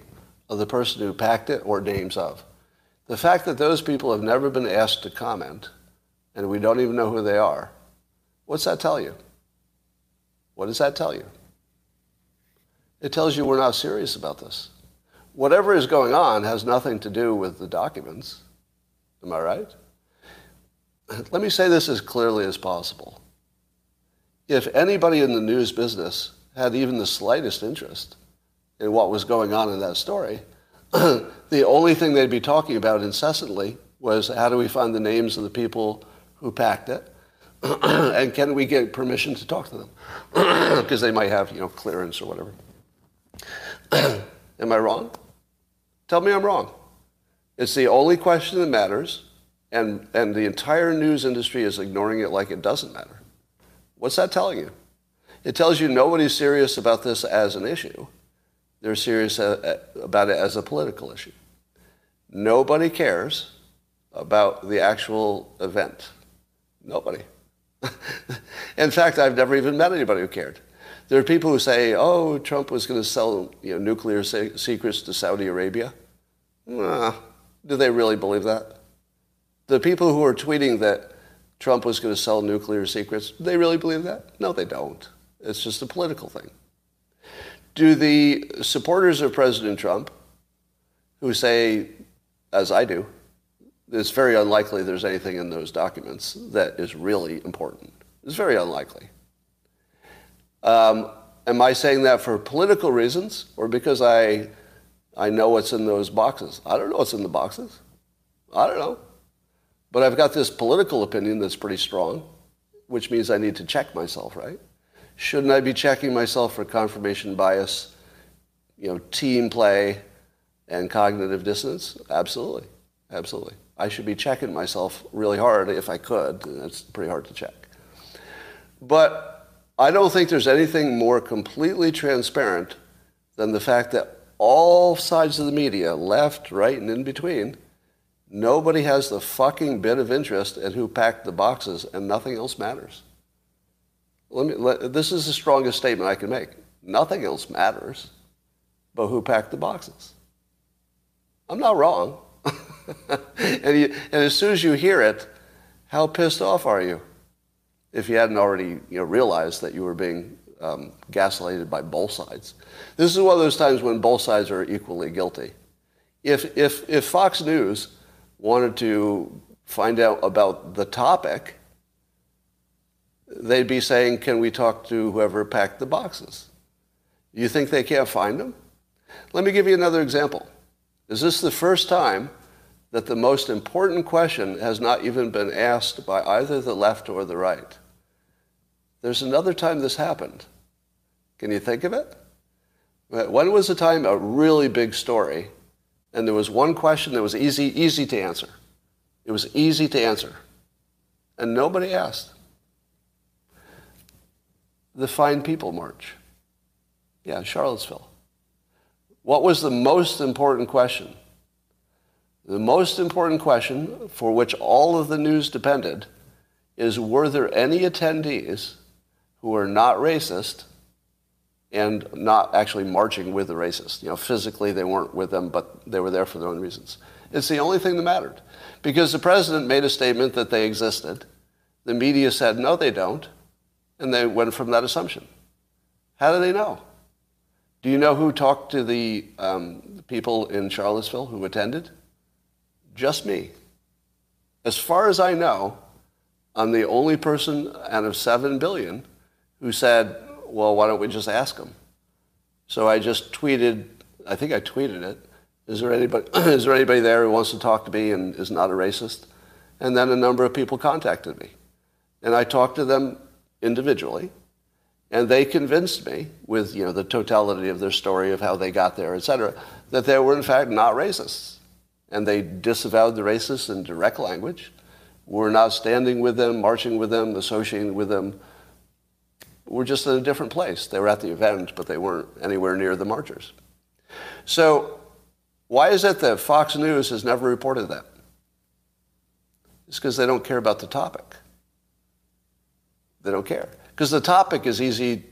of the person who packed it or names of. The fact that those people have never been asked to comment and we don't even know who they are, what's that tell you? What does that tell you? It tells you we're not serious about this. Whatever is going on has nothing to do with the documents. Am I right? Let me say this as clearly as possible. If anybody in the news business had even the slightest interest in what was going on in that story, the only thing they'd be talking about incessantly was how do we find the names of the people who packed it and can we get permission to talk to them because they might have you know clearance or whatever Am I wrong? Tell me I'm wrong. It's the only question that matters, and, and the entire news industry is ignoring it like it doesn't matter. What's that telling you? It tells you nobody's serious about this as an issue. They're serious uh, uh, about it as a political issue. Nobody cares about the actual event. Nobody. In fact, I've never even met anybody who cared. There are people who say, oh, Trump was going to sell you know, nuclear secrets to Saudi Arabia. Well, Do they really believe that? The people who are tweeting that Trump was going to sell nuclear secrets, do they really believe that? No, they don't. It's just a political thing. Do the supporters of President Trump, who say, as I do, it's very unlikely there's anything in those documents that is really important. It's very unlikely. Um, am I saying that for political reasons or because I, I know what's in those boxes? I don't know what's in the boxes. I don't know. But I've got this political opinion that's pretty strong, which means I need to check myself, right? Shouldn't I be checking myself for confirmation bias, you know, team play, and cognitive dissonance? Absolutely. Absolutely. I should be checking myself really hard if I could. It's pretty hard to check. But I don't think there's anything more completely transparent than the fact that all sides of the media, left, right, and in between, nobody has the fucking bit of interest in who packed the boxes and nothing else matters. Let me, let, this is the strongest statement I can make. Nothing else matters but who packed the boxes. I'm not wrong. and, you, and as soon as you hear it, how pissed off are you? If you hadn't already you know, realized that you were being um, gaslighted by both sides. This is one of those times when both sides are equally guilty. If, if, if Fox News wanted to find out about the topic, they'd be saying, Can we talk to whoever packed the boxes? You think they can't find them? Let me give you another example. Is this the first time that the most important question has not even been asked by either the left or the right? There's another time this happened. Can you think of it? When was the time a really big story and there was one question that was easy, easy to answer? It was easy to answer. And nobody asked. The Fine People March. Yeah, Charlottesville. What was the most important question? The most important question for which all of the news depended is were there any attendees who were not racist and not actually marching with the racists? You know, physically they weren't with them, but they were there for their own reasons. It's the only thing that mattered. Because the president made a statement that they existed. The media said, no, they don't. And they went from that assumption. How do they know? Do you know who talked to the um, people in Charlottesville who attended? Just me. As far as I know, I'm the only person out of 7 billion who said, well, why don't we just ask them? So I just tweeted, I think I tweeted it. Is there anybody, is there anybody there who wants to talk to me and is not a racist? And then a number of people contacted me. And I talked to them individually. And they convinced me, with you know, the totality of their story of how they got there, et cetera, that they were in fact not racists. And they disavowed the racists in direct language. We're not standing with them, marching with them, associating with them. We're just in a different place. They were at the event, but they weren't anywhere near the marchers. So, why is it that Fox News has never reported that? It's because they don't care about the topic. They don't care. Because the topic is easy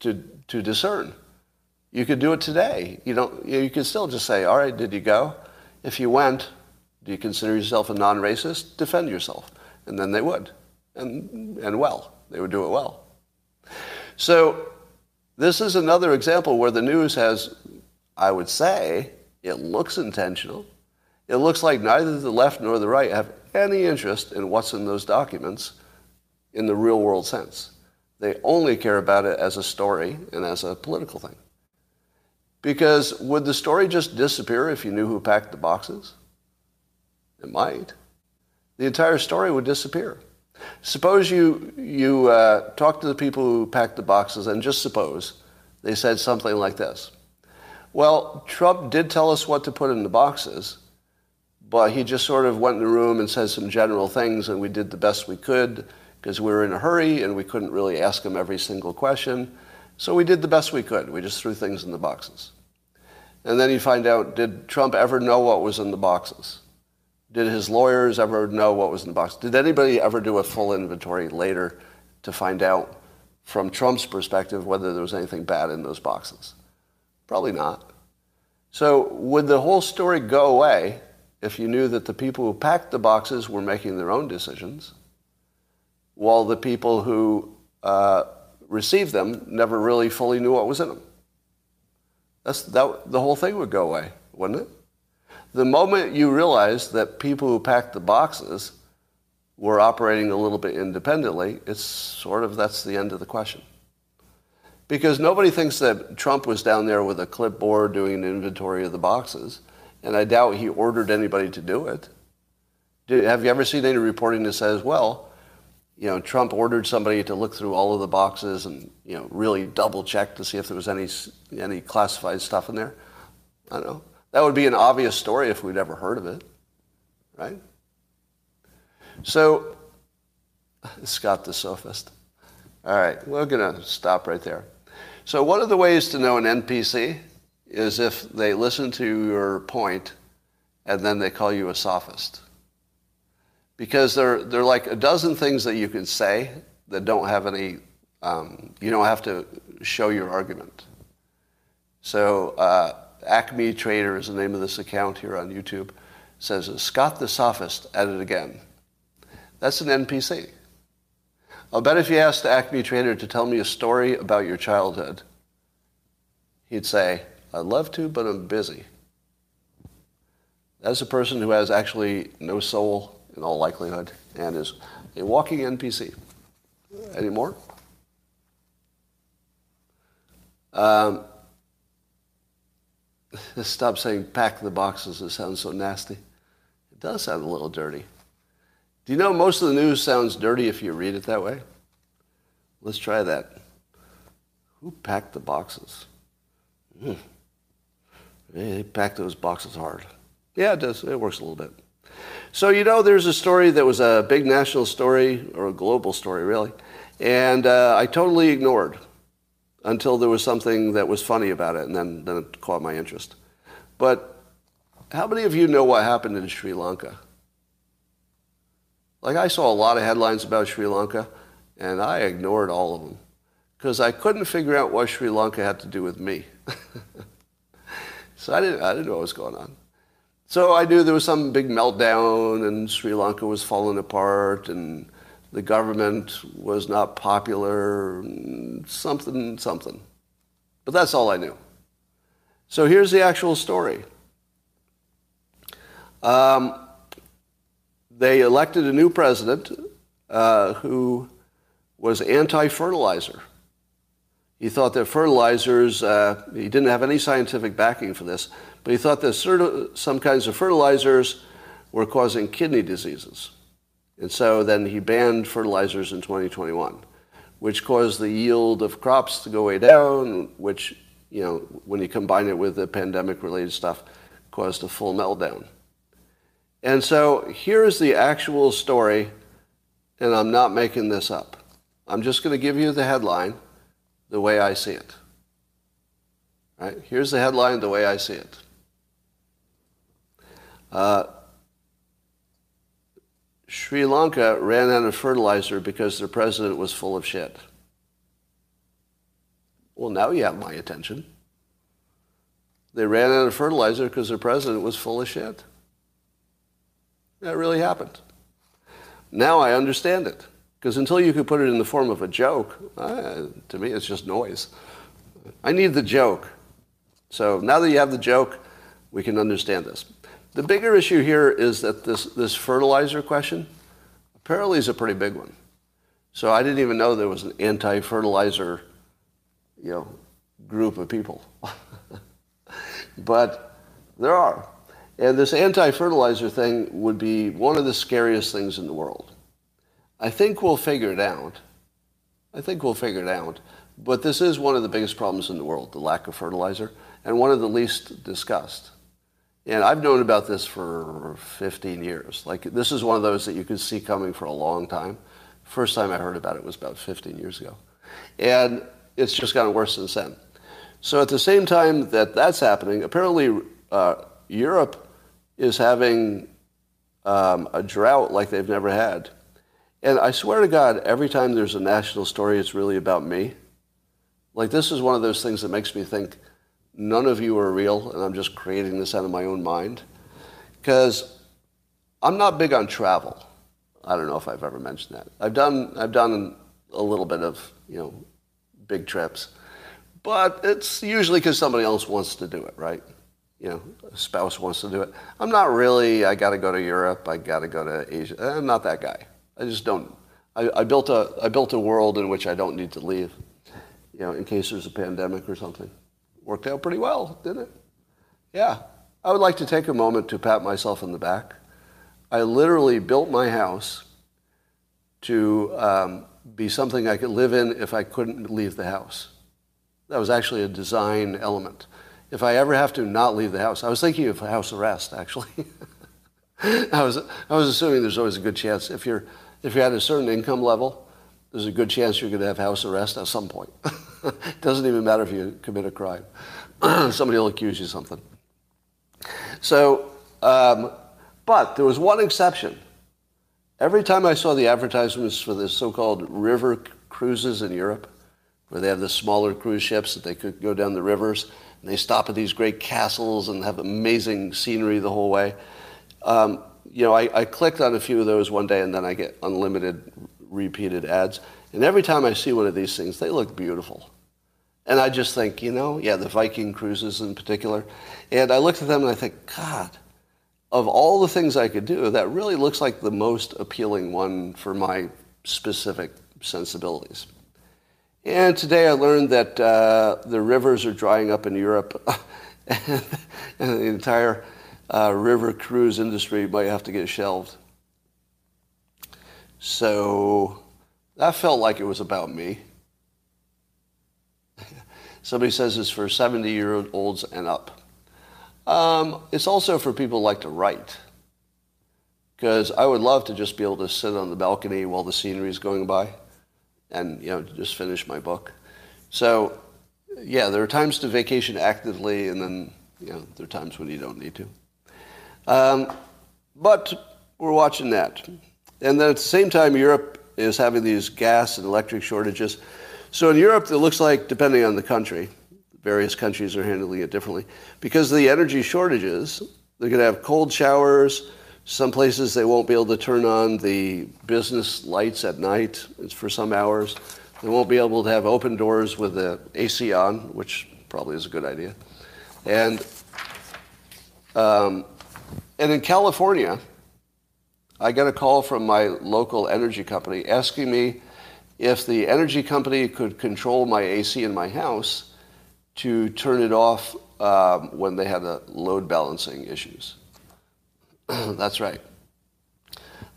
to, to discern. You could do it today. You, don't, you can still just say, all right, did you go? If you went, do you consider yourself a non-racist? Defend yourself. And then they would. And, and well. They would do it well. So this is another example where the news has, I would say, it looks intentional. It looks like neither the left nor the right have any interest in what's in those documents in the real world sense. They only care about it as a story and as a political thing. Because would the story just disappear if you knew who packed the boxes? It might. The entire story would disappear. Suppose you, you uh, talk to the people who packed the boxes, and just suppose they said something like this Well, Trump did tell us what to put in the boxes, but he just sort of went in the room and said some general things, and we did the best we could because we were in a hurry and we couldn't really ask him every single question. So we did the best we could. We just threw things in the boxes. And then you find out did Trump ever know what was in the boxes? Did his lawyers ever know what was in the box? Did anybody ever do a full inventory later to find out from Trump's perspective whether there was anything bad in those boxes? Probably not. So would the whole story go away if you knew that the people who packed the boxes were making their own decisions, while the people who uh, received them never really fully knew what was in them. That's, that, the whole thing would go away, wouldn't it? The moment you realize that people who packed the boxes were operating a little bit independently, it's sort of that's the end of the question. Because nobody thinks that Trump was down there with a clipboard doing an inventory of the boxes, and I doubt he ordered anybody to do it. Did, have you ever seen any reporting that says, well, you know, Trump ordered somebody to look through all of the boxes and, you know, really double check to see if there was any, any classified stuff in there. I don't know. That would be an obvious story if we'd ever heard of it, right? So, Scott the sophist. All right, we're going to stop right there. So, one of the ways to know an NPC is if they listen to your point and then they call you a sophist because there, there are like a dozen things that you can say that don't have any, um, you don't have to show your argument. So uh, Acme Trader is the name of this account here on YouTube. Says Scott the Sophist at it again. That's an NPC. I'll bet if you asked Acme Trader to tell me a story about your childhood, he'd say, I'd love to, but I'm busy. That's a person who has actually no soul in all likelihood, and is a walking NPC. Any more? Um, stop saying pack the boxes. It sounds so nasty. It does sound a little dirty. Do you know most of the news sounds dirty if you read it that way? Let's try that. Who packed the boxes? Mm. They packed those boxes hard. Yeah, it does. It works a little bit. So, you know, there's a story that was a big national story, or a global story, really, and uh, I totally ignored until there was something that was funny about it, and then, then it caught my interest. But how many of you know what happened in Sri Lanka? Like, I saw a lot of headlines about Sri Lanka, and I ignored all of them because I couldn't figure out what Sri Lanka had to do with me. so I didn't, I didn't know what was going on. So I knew there was some big meltdown and Sri Lanka was falling apart and the government was not popular, something, something. But that's all I knew. So here's the actual story. Um, they elected a new president uh, who was anti fertilizer. He thought that fertilizers, uh, he didn't have any scientific backing for this, but he thought that certain, some kinds of fertilizers were causing kidney diseases. And so then he banned fertilizers in 2021, which caused the yield of crops to go way down, which, you know, when you combine it with the pandemic related stuff, caused a full meltdown. And so here's the actual story, and I'm not making this up. I'm just going to give you the headline the way I see it. Right? Here's the headline the way I see it. Uh, Sri Lanka ran out of fertilizer because their president was full of shit. Well, now you have my attention. They ran out of fertilizer because their president was full of shit. That really happened. Now I understand it. Because until you could put it in the form of a joke, uh, to me it's just noise. I need the joke. So now that you have the joke, we can understand this. The bigger issue here is that this, this fertilizer question apparently is a pretty big one. So I didn't even know there was an anti-fertilizer, you know, group of people. but there are. And this anti-fertilizer thing would be one of the scariest things in the world. I think we'll figure it out. I think we'll figure it out. But this is one of the biggest problems in the world, the lack of fertilizer, and one of the least discussed. And I've known about this for 15 years. Like, this is one of those that you could see coming for a long time. First time I heard about it was about 15 years ago. And it's just gotten worse since then. So at the same time that that's happening, apparently uh, Europe is having um, a drought like they've never had. And I swear to God, every time there's a national story, it's really about me. Like, this is one of those things that makes me think, none of you are real, and I'm just creating this out of my own mind. because I'm not big on travel. I don't know if I've ever mentioned that. I've done I've done a little bit of you know big trips, but it's usually because somebody else wants to do it, right? You know, a spouse wants to do it. I'm not really. I got to go to Europe. I got to go to Asia. I'm not that guy. I just don't. I, I built a I built a world in which I don't need to leave. You know, in case there's a pandemic or something. Worked out pretty well, didn't it? Yeah. I would like to take a moment to pat myself in the back. I literally built my house to um, be something I could live in if I couldn't leave the house. That was actually a design element. If I ever have to not leave the house, I was thinking of house arrest actually. I was I was assuming there's always a good chance if you're if you're at a certain income level, there's a good chance you're going to have house arrest at some point. it doesn't even matter if you commit a crime. Somebody will accuse you of something. So, um, but there was one exception. Every time I saw the advertisements for the so-called river cruises in Europe, where they have the smaller cruise ships that they could go down the rivers, and they stop at these great castles and have amazing scenery the whole way. Um, you know, I, I clicked on a few of those one day, and then I get unlimited repeated ads. And every time I see one of these things, they look beautiful. And I just think, you know, yeah, the Viking cruises in particular. And I looked at them and I think, God, of all the things I could do, that really looks like the most appealing one for my specific sensibilities. And today I learned that uh, the rivers are drying up in Europe, and, the entire uh, river cruise industry might have to get shelved. So that felt like it was about me. Somebody says it's for 70 year olds and up. Um, it's also for people who like to write. Because I would love to just be able to sit on the balcony while the scenery is going by and you know just finish my book. So yeah, there are times to vacation actively, and then you know there are times when you don't need to. Um, but we're watching that, and then at the same time, Europe is having these gas and electric shortages. So in Europe, it looks like, depending on the country, various countries are handling it differently. Because of the energy shortages, they're going to have cold showers. Some places they won't be able to turn on the business lights at night for some hours. They won't be able to have open doors with the AC on, which probably is a good idea. And um, and in California, I got a call from my local energy company asking me if the energy company could control my AC in my house to turn it off um, when they had the load balancing issues. That's right.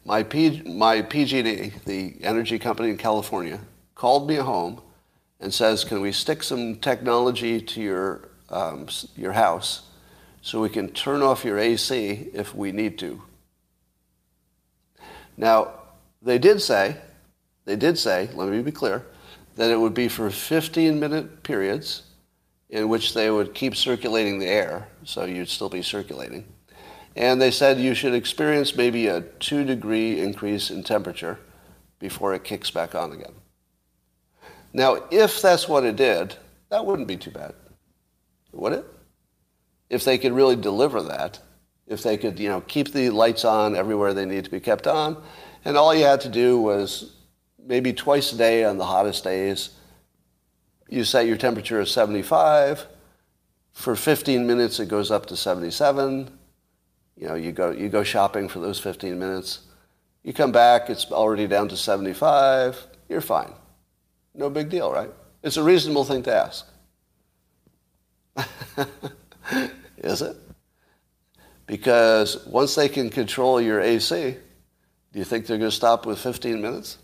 My, P, my PG&E, the energy company in California, called me home and says, "Can we stick some technology to your um, your house so we can turn off your AC if we need to?" Now, they did say, they did say, let me be clear, that it would be for 15 minute periods in which they would keep circulating the air, so you'd still be circulating. And they said you should experience maybe a two degree increase in temperature before it kicks back on again. Now, if that's what it did, that wouldn't be too bad, would it? If they could really deliver that, if they could, you know, keep the lights on everywhere they need to be kept on, and all you had to do was maybe twice a day on the hottest days, you set your temperature at 75. For 15 minutes, it goes up to 77. You know, you go, you go shopping for those 15 minutes. You come back, it's already down to 75. You're fine. No big deal, right? It's a reasonable thing to ask. Is it? Because once they can control your AC, do you think they're going to stop with 15 minutes?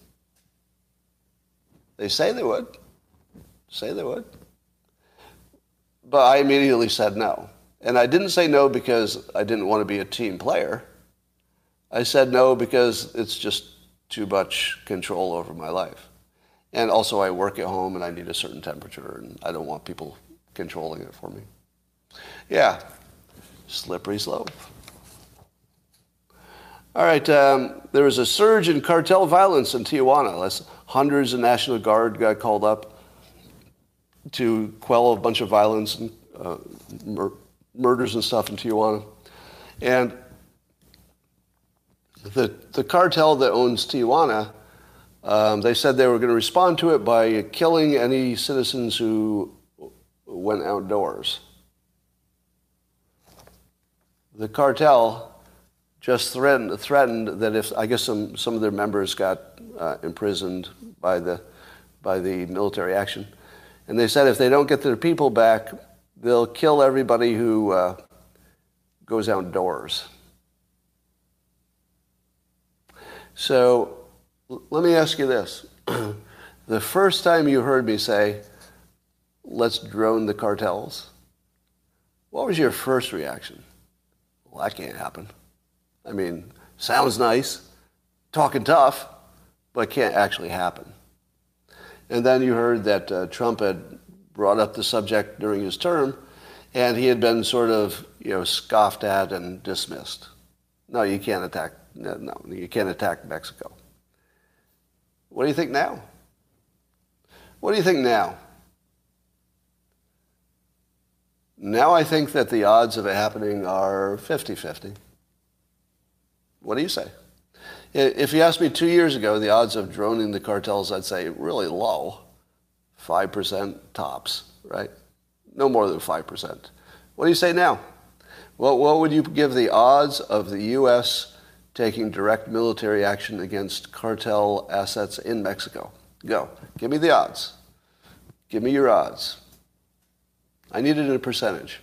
They say they would. Say they would. But I immediately said no. And I didn't say no because I didn't want to be a team player. I said no because it's just too much control over my life. And also, I work at home and I need a certain temperature, and I don't want people controlling it for me. Yeah, slippery slope. All right, um, there was a surge in cartel violence in Tijuana. Hundreds of National Guard got called up to quell a bunch of violence and uh, mur- murders and stuff in Tijuana. And the, the cartel that owns Tijuana, um, they said they were going to respond to it by killing any citizens who went outdoors. The cartel just threatened, threatened that if, I guess some, some of their members got uh, imprisoned by the, by the military action. And they said if they don't get their people back, they'll kill everybody who uh, goes outdoors. So let me ask you this. the first time you heard me say, let's drone the cartels, what was your first reaction? Well, that can't happen. I mean, sounds nice, talking tough, but can't actually happen. And then you heard that uh, Trump had brought up the subject during his term, and he had been sort of, you know, scoffed at and dismissed. No, you can't attack. No, you can't attack Mexico. What do you think now? What do you think now? Now I think that the odds of it happening are 50 50. What do you say? If you asked me two years ago, the odds of droning the cartels, I'd say really low 5% tops, right? No more than 5%. What do you say now? Well, what would you give the odds of the U.S. taking direct military action against cartel assets in Mexico? Go. Give me the odds. Give me your odds. I need it in a percentage.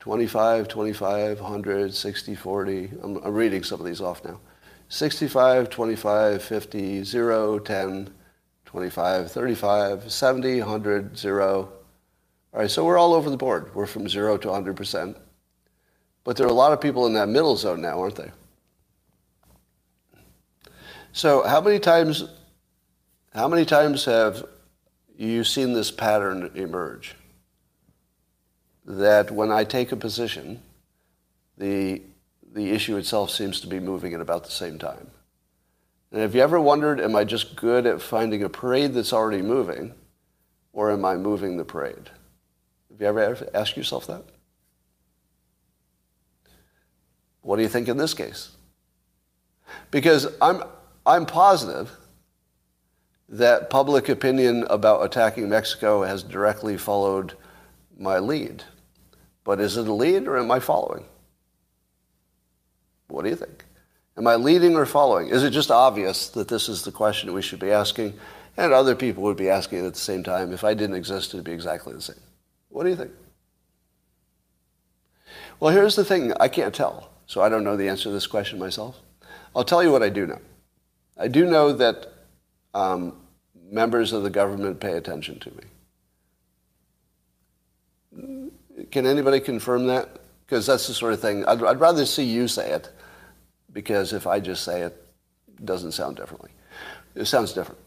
25, 25, 100, 60, 40. I'm, I'm reading some of these off now. 65, 25, 50, 0, 10, 25, 35, 70, 100, 0. All right, so we're all over the board. We're from 0 to 100%. But there are a lot of people in that middle zone now, aren't they? So how many times how many times have you seen this pattern emerge? That when I take a position, the the issue itself seems to be moving at about the same time. And have you ever wondered, am I just good at finding a parade that's already moving, or am I moving the parade? Have you ever asked yourself that? What do you think in this case? Because I'm, I'm positive that public opinion about attacking Mexico has directly followed my lead. But is it a lead or am I following? What do you think? Am I leading or following? Is it just obvious that this is the question we should be asking? And other people would be asking it at the same time. If I didn't exist, it'd be exactly the same. What do you think? Well, here's the thing I can't tell. So I don't know the answer to this question myself. I'll tell you what I do know. I do know that um, members of the government pay attention to me. Can anybody confirm that? Because that's the sort of thing, I'd, I'd rather see you say it, because if I just say it, it doesn't sound differently. It sounds different.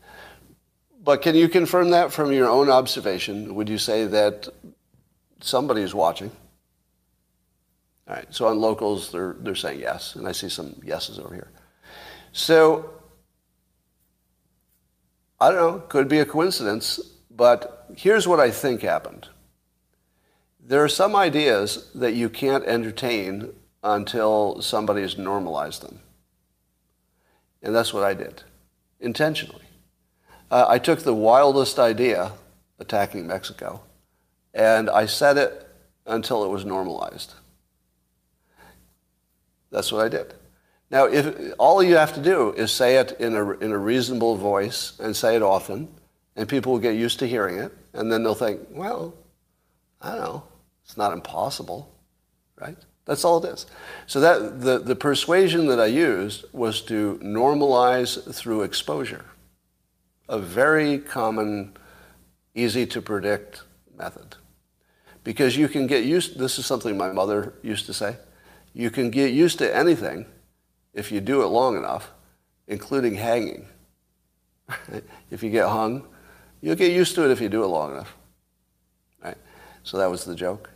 But can you confirm that from your own observation? Would you say that somebody is watching? All right, so on locals, they're, they're saying yes, and I see some yeses over here. So, I don't know, could be a coincidence, but here's what I think happened. There are some ideas that you can't entertain until somebody has normalized them. And that's what I did, intentionally. Uh, I took the wildest idea, attacking Mexico, and I said it until it was normalized. That's what I did. Now, if all you have to do is say it in a, in a reasonable voice and say it often, and people will get used to hearing it, and then they'll think, well, I don't know, it's not impossible, right? That's all it is. So that the, the persuasion that I used was to normalize through exposure, a very common, easy to predict method. Because you can get used, this is something my mother used to say, you can get used to anything if you do it long enough, including hanging. if you get hung, you'll get used to it if you do it long enough. Right? So that was the joke.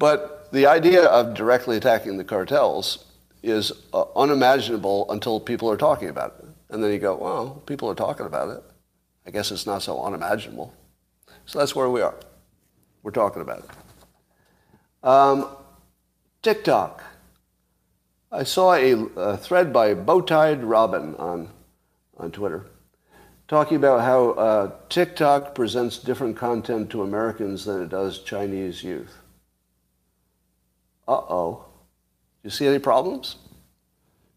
But the idea of directly attacking the cartels is uh, unimaginable until people are talking about it. And then you go, well, people are talking about it. I guess it's not so unimaginable. So that's where we are. We're talking about it. Um, TikTok. I saw a, a thread by Bowtied Robin on, on Twitter talking about how uh, TikTok presents different content to Americans than it does Chinese youth. Uh-oh. Do you see any problems?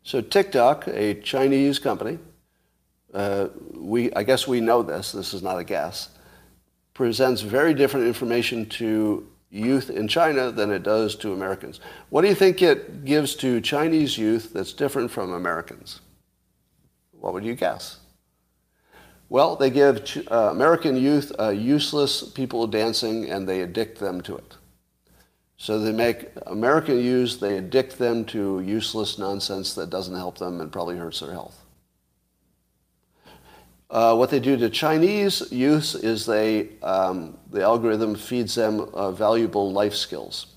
So TikTok, a Chinese company, uh, we, I guess we know this, this is not a guess, presents very different information to youth in China than it does to Americans. What do you think it gives to Chinese youth that's different from Americans? What would you guess? Well, they give uh, American youth uh, useless people dancing and they addict them to it. So they make American youth, they addict them to useless nonsense that doesn't help them and probably hurts their health. Uh, what they do to Chinese youth is they, um, the algorithm feeds them uh, valuable life skills.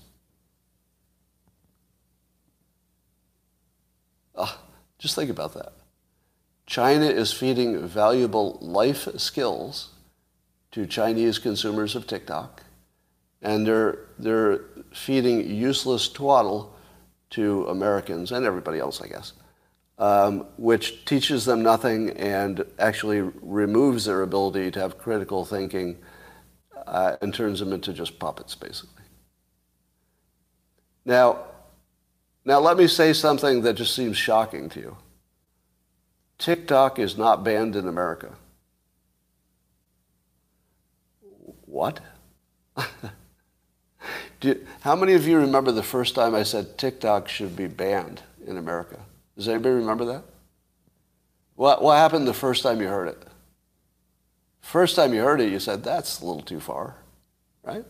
Uh, just think about that. China is feeding valuable life skills to Chinese consumers of TikTok, and they're, they're feeding useless twaddle to Americans and everybody else, I guess um, which teaches them nothing and actually removes their ability to have critical thinking uh, and turns them into just puppets, basically. Now, now let me say something that just seems shocking to you. TikTok is not banned in America. What? you, how many of you remember the first time I said TikTok should be banned in America? Does anybody remember that? What, what happened the first time you heard it? First time you heard it, you said, that's a little too far, right?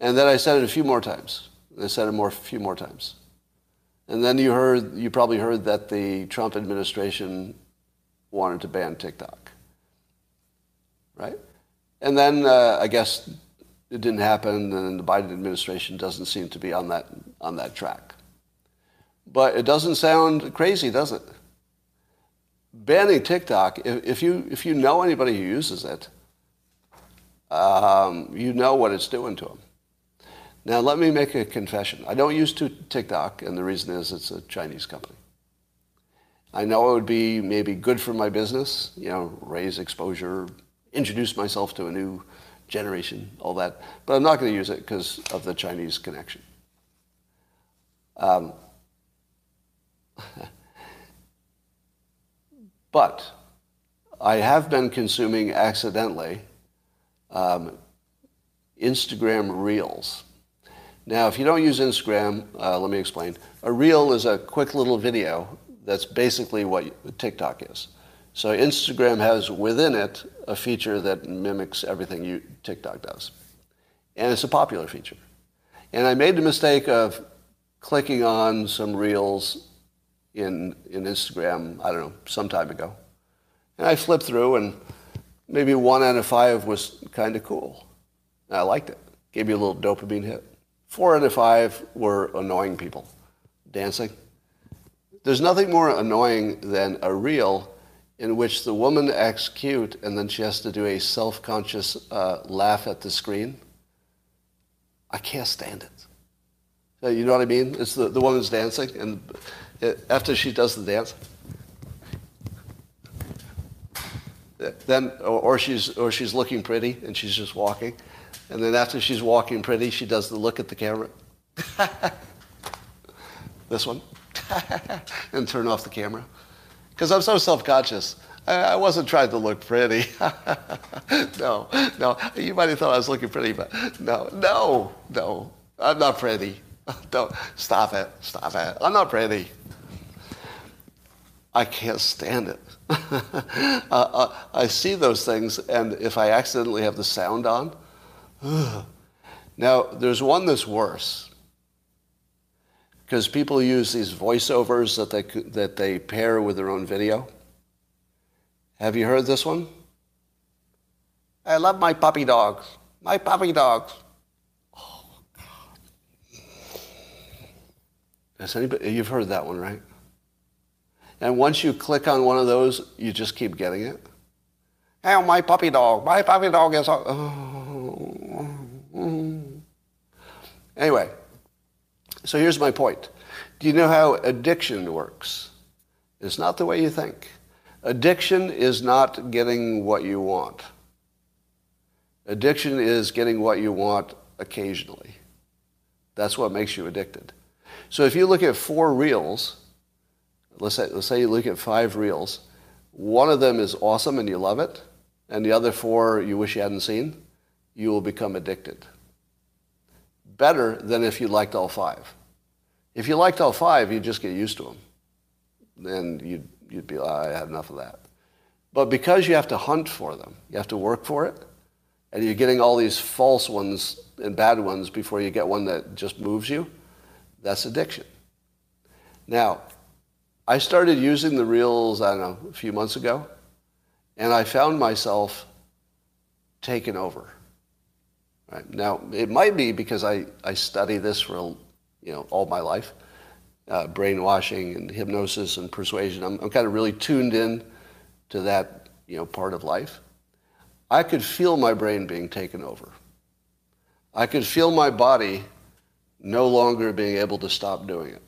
And then I said it a few more times. I said it more, a few more times. And then you heard, you probably heard that the Trump administration wanted to ban TikTok, right? And then uh, I guess it didn't happen, and the Biden administration doesn't seem to be on that on that track. But it doesn't sound crazy, does it? Banning TikTok, if, you, if you know anybody who uses it, um, you know what it's doing to them. Now, let me make a confession. I don't use TikTok, and the reason is it's a Chinese company. I know it would be maybe good for my business, you know, raise exposure, introduce myself to a new generation, all that. But I'm not going to use it because of the Chinese connection. Um, but I have been consuming accidentally um, Instagram Reels. Now, if you don't use Instagram, uh, let me explain. A reel is a quick little video that's basically what TikTok is. So Instagram has within it a feature that mimics everything you, TikTok does. And it's a popular feature. And I made the mistake of clicking on some reels in, in Instagram, I don't know, some time ago. And I flipped through, and maybe one out of five was kind of cool. And I liked it. Gave me a little dopamine hit. Four out of five were annoying people dancing. There's nothing more annoying than a reel in which the woman acts cute and then she has to do a self-conscious uh, laugh at the screen. I can't stand it. Uh, you know what I mean? It's the, the woman's dancing and uh, after she does the dance. Uh, then, or she's, or she's looking pretty and she's just walking. And then after she's walking pretty, she does the look at the camera. this one. and turn off the camera. Because I'm so self-conscious. I, I wasn't trying to look pretty. no, no. You might have thought I was looking pretty, but no, no, no. I'm not pretty. Don't stop it. Stop it. I'm not pretty. I can't stand it. uh, uh, I see those things, and if I accidentally have the sound on, now there's one that's worse because people use these voiceovers that they that they pair with their own video. Have you heard this one? I love my puppy dogs. My puppy dogs. Oh God! Has anybody? You've heard that one, right? And once you click on one of those, you just keep getting it. Oh, my puppy dog. My puppy dog is. Oh. Anyway, so here's my point. Do you know how addiction works? It's not the way you think. Addiction is not getting what you want. Addiction is getting what you want occasionally. That's what makes you addicted. So if you look at four reels, let's say, let's say you look at five reels, one of them is awesome and you love it, and the other four you wish you hadn't seen, you will become addicted. Better than if you liked all five. If you liked all five, you'd just get used to them. Then you'd, you'd be, oh, I had enough of that. But because you have to hunt for them, you have to work for it, and you're getting all these false ones and bad ones before you get one that just moves you, that's addiction. Now, I started using the reels, I don't know, a few months ago, and I found myself taken over. Right? Now, it might be because I, I study this for you know, all my life, uh, brainwashing and hypnosis and persuasion. I'm, I'm kind of really tuned in to that you know, part of life. I could feel my brain being taken over. I could feel my body no longer being able to stop doing it.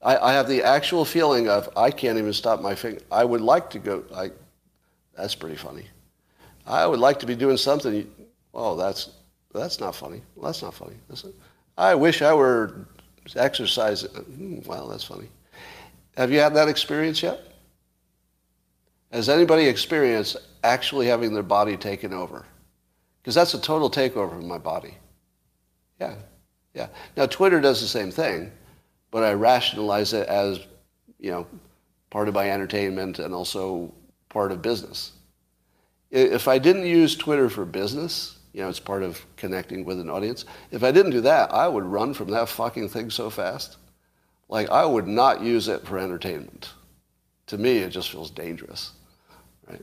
I, I have the actual feeling of I can't even stop my finger. I would like to go. I, that's pretty funny. I would like to be doing something. Oh, that's that's not funny. That's not funny. That's I wish I were exercising. Hmm, well, that's funny. Have you had that experience yet? Has anybody experienced actually having their body taken over? Because that's a total takeover of my body. Yeah, yeah. Now, Twitter does the same thing, but I rationalize it as, you know, part of my entertainment and also part of business. If I didn't use Twitter for business, you know, it's part of connecting with an audience. If I didn't do that, I would run from that fucking thing so fast. Like, I would not use it for entertainment. To me, it just feels dangerous. right?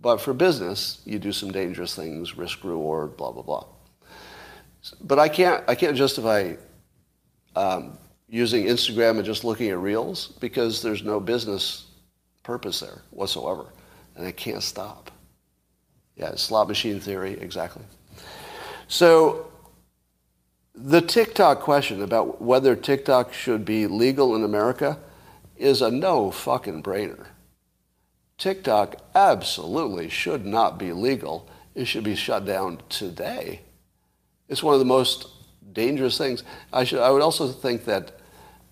But for business, you do some dangerous things, risk reward, blah blah blah. But I can't I can't justify um, using Instagram and just looking at reels because there's no business purpose there whatsoever, and I can't stop. Yeah, slot machine theory, exactly. So the TikTok question about whether TikTok should be legal in America is a no fucking brainer. TikTok absolutely should not be legal. It should be shut down today. It's one of the most dangerous things. I, should, I would also think that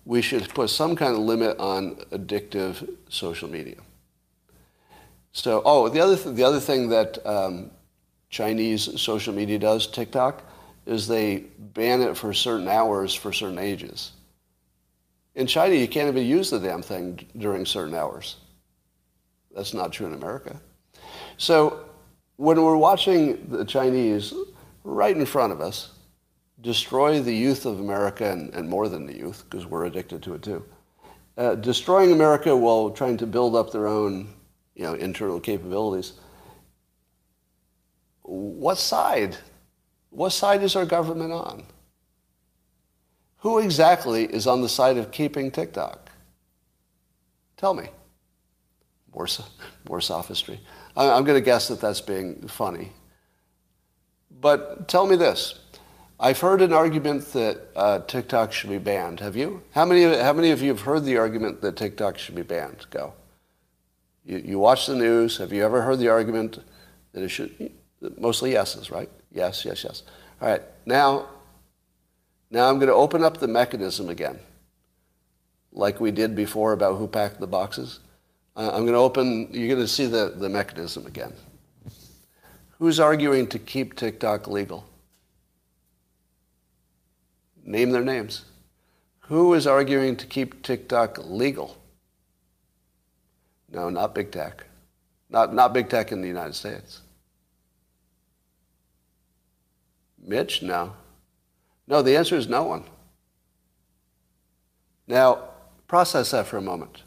we should put some kind of limit on addictive social media. So, oh, the other, th- the other thing that um, Chinese social media does, TikTok, is they ban it for certain hours for certain ages. In China, you can't even use the damn thing during certain hours. That's not true in America. So when we're watching the Chinese right in front of us destroy the youth of America and, and more than the youth, because we're addicted to it too, uh, destroying America while trying to build up their own you know, internal capabilities, what side? What side is our government on? Who exactly is on the side of keeping TikTok? Tell me more, more sophistry. I'm going to guess that that's being funny. But tell me this. I've heard an argument that uh, TikTok should be banned. Have you? How many, how many of you have heard the argument that TikTok should be banned? Go. You, you watch the news. Have you ever heard the argument that it should? Mostly yeses, right? Yes, yes, yes. All right. Now, now I'm going to open up the mechanism again, like we did before about who packed the boxes. Uh, I'm going to open, you're going to see the, the mechanism again. Who's arguing to keep TikTok legal? Name their names. Who is arguing to keep TikTok legal? No, not big tech. Not, not big tech in the United States. Mitch? No. No, the answer is no one. Now, process that for a moment.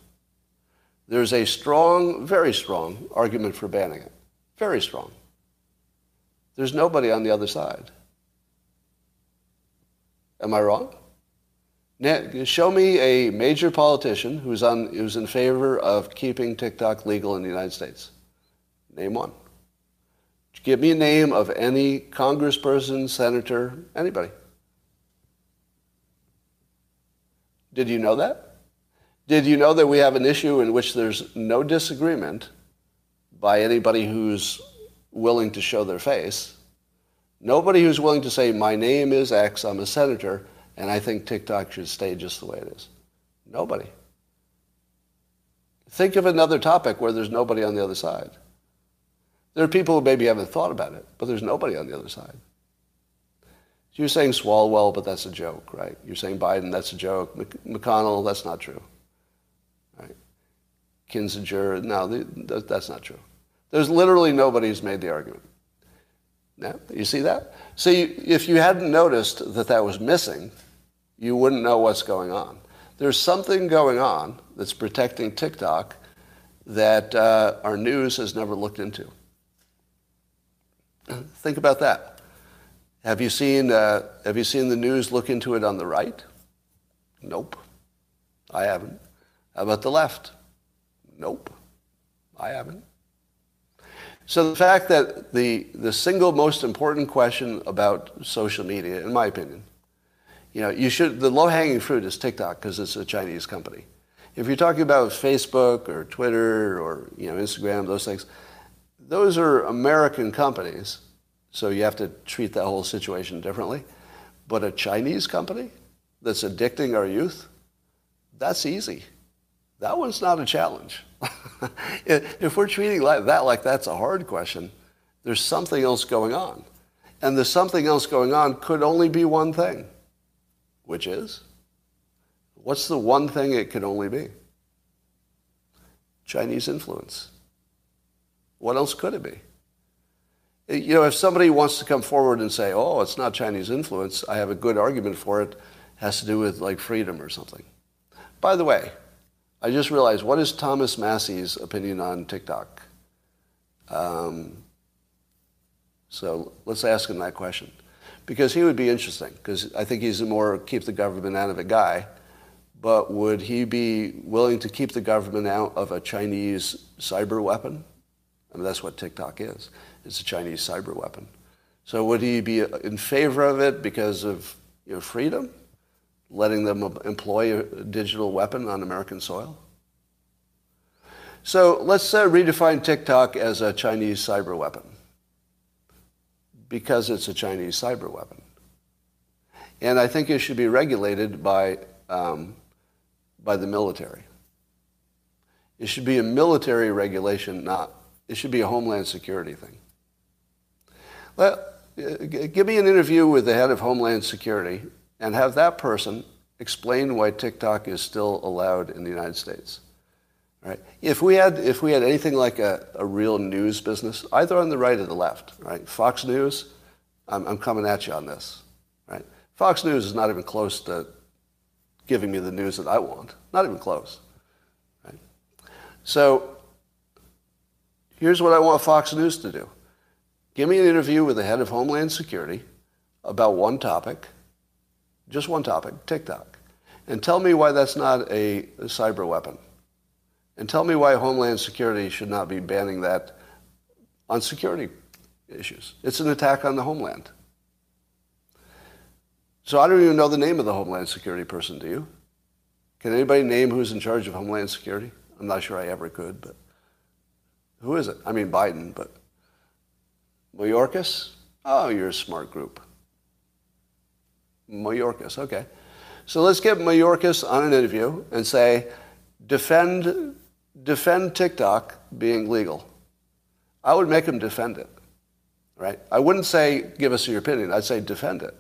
There's a strong, very strong argument for banning it. Very strong. There's nobody on the other side. Am I wrong? Now, show me a major politician who's, on, who's in favor of keeping TikTok legal in the United States. Name one. Give me a name of any congressperson, senator, anybody. Did you know that? Did you know that we have an issue in which there's no disagreement by anybody who's willing to show their face? Nobody who's willing to say, my name is X, I'm a senator, and I think TikTok should stay just the way it is. Nobody. Think of another topic where there's nobody on the other side. There are people who maybe haven't thought about it, but there's nobody on the other side. So you're saying Swalwell, but that's a joke, right? You're saying Biden, that's a joke. McConnell, that's not true. Right? Kinzinger, no, that's not true. There's literally nobody who's made the argument. Now, you see that? See, if you hadn't noticed that that was missing, you wouldn't know what's going on. There's something going on that's protecting TikTok that uh, our news has never looked into. Think about that. Have you seen uh, Have you seen the news look into it on the right? Nope, I haven't. How about the left? Nope, I haven't. So the fact that the, the single most important question about social media, in my opinion, you know, you should, the low-hanging fruit is TikTok because it's a Chinese company. If you're talking about Facebook or Twitter or, you know, Instagram, those things, those are American companies, so you have to treat that whole situation differently. But a Chinese company that's addicting our youth, that's easy. That one's not a challenge. if we're treating that like that's a hard question, there's something else going on. And the something else going on could only be one thing, which is what's the one thing it could only be? Chinese influence. What else could it be? You know, if somebody wants to come forward and say, oh, it's not Chinese influence, I have a good argument for it, it has to do with like freedom or something. By the way, I just realized, what is Thomas Massie's opinion on TikTok? Um, so let's ask him that question. Because he would be interesting, because I think he's a more keep the government out of it guy. But would he be willing to keep the government out of a Chinese cyber weapon? I mean, that's what TikTok is. It's a Chinese cyber weapon. So would he be in favor of it because of you know, freedom? letting them employ a digital weapon on American soil? So let's uh, redefine TikTok as a Chinese cyber weapon because it's a Chinese cyber weapon. And I think it should be regulated by, um, by the military. It should be a military regulation, not, it should be a homeland security thing. Well, uh, give me an interview with the head of Homeland Security and have that person explain why TikTok is still allowed in the United States. Right? If we had if we had anything like a, a real news business, either on the right or the left, right? Fox News, I'm, I'm coming at you on this. Right? Fox News is not even close to giving me the news that I want. Not even close. Right? So here's what I want Fox News to do. Give me an interview with the head of Homeland Security about one topic just one topic, TikTok. And tell me why that's not a, a cyber weapon. And tell me why Homeland Security should not be banning that on security issues. It's an attack on the homeland. So I don't even know the name of the Homeland Security person, do you? Can anybody name who's in charge of Homeland Security? I'm not sure I ever could, but who is it? I mean Biden, but Mayorkas? Oh, you're a smart group. Mayorkas, okay. So let's get Mayorkas on an interview and say, defend, defend TikTok being legal. I would make him defend it, right? I wouldn't say, give us your opinion. I'd say, defend it.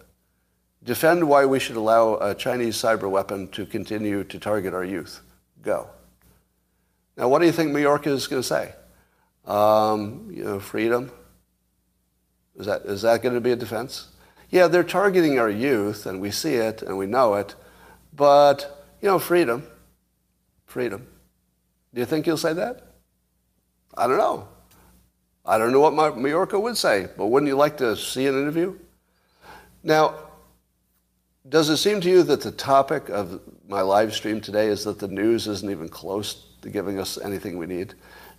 Defend why we should allow a Chinese cyber weapon to continue to target our youth. Go. Now, what do you think Mayorkas is going to say? Um, you know, freedom? Is that, is that going to be a defense? yeah, they're targeting our youth, and we see it and we know it, but, you know, freedom, freedom. Do you think he'll say that? I don't know. I don't know what Mayorkas would say, but wouldn't you like to see an interview? Now, does it seem to you that the topic of my live stream today is that the news isn't even close to giving us anything we need?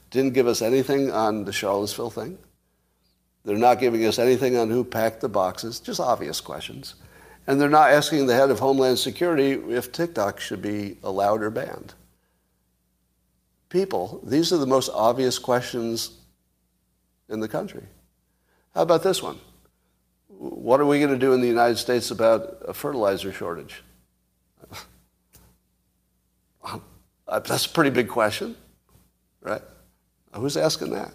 Didn't give us anything on the Charlottesville thing? They're not giving us anything on who packed the boxes, just obvious questions. And they're not asking the head of Homeland Security if TikTok should be allowed or banned. People, these are the most obvious questions in the country. How about this one? What are we going to do in the United States about a fertilizer shortage? That's a pretty big question, right? Who's asking that?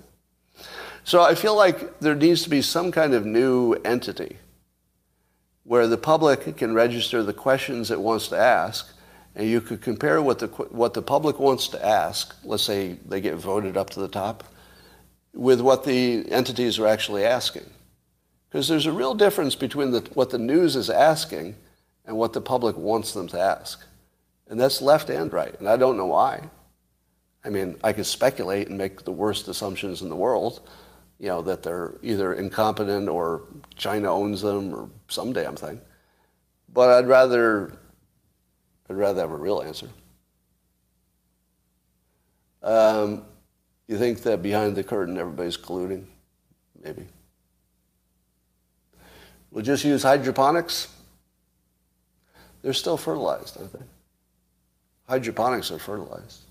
So I feel like there needs to be some kind of new entity where the public can register the questions it wants to ask, and you could compare what the, what the public wants to ask, let's say they get voted up to the top, with what the entities are actually asking. Because there's a real difference between the, what the news is asking and what the public wants them to ask. And that's left and right, and I don't know why. I mean, I could speculate and make the worst assumptions in the world, you know, that they're either incompetent or China owns them or some damn thing. But I'd rather, I'd rather have a real answer. Um, you think that behind the curtain everybody's colluding? Maybe. We'll just use hydroponics. They're still fertilized, aren't they? Hydroponics are fertilized.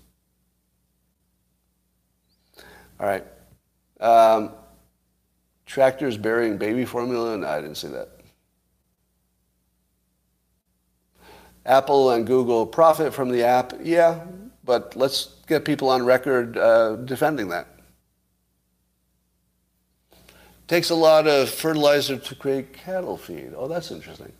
All right. Um, tractors burying baby formula? No, I didn't see that. Apple and Google profit from the app? Yeah, but let's get people on record uh, defending that. Takes a lot of fertilizer to create cattle feed. Oh, that's interesting.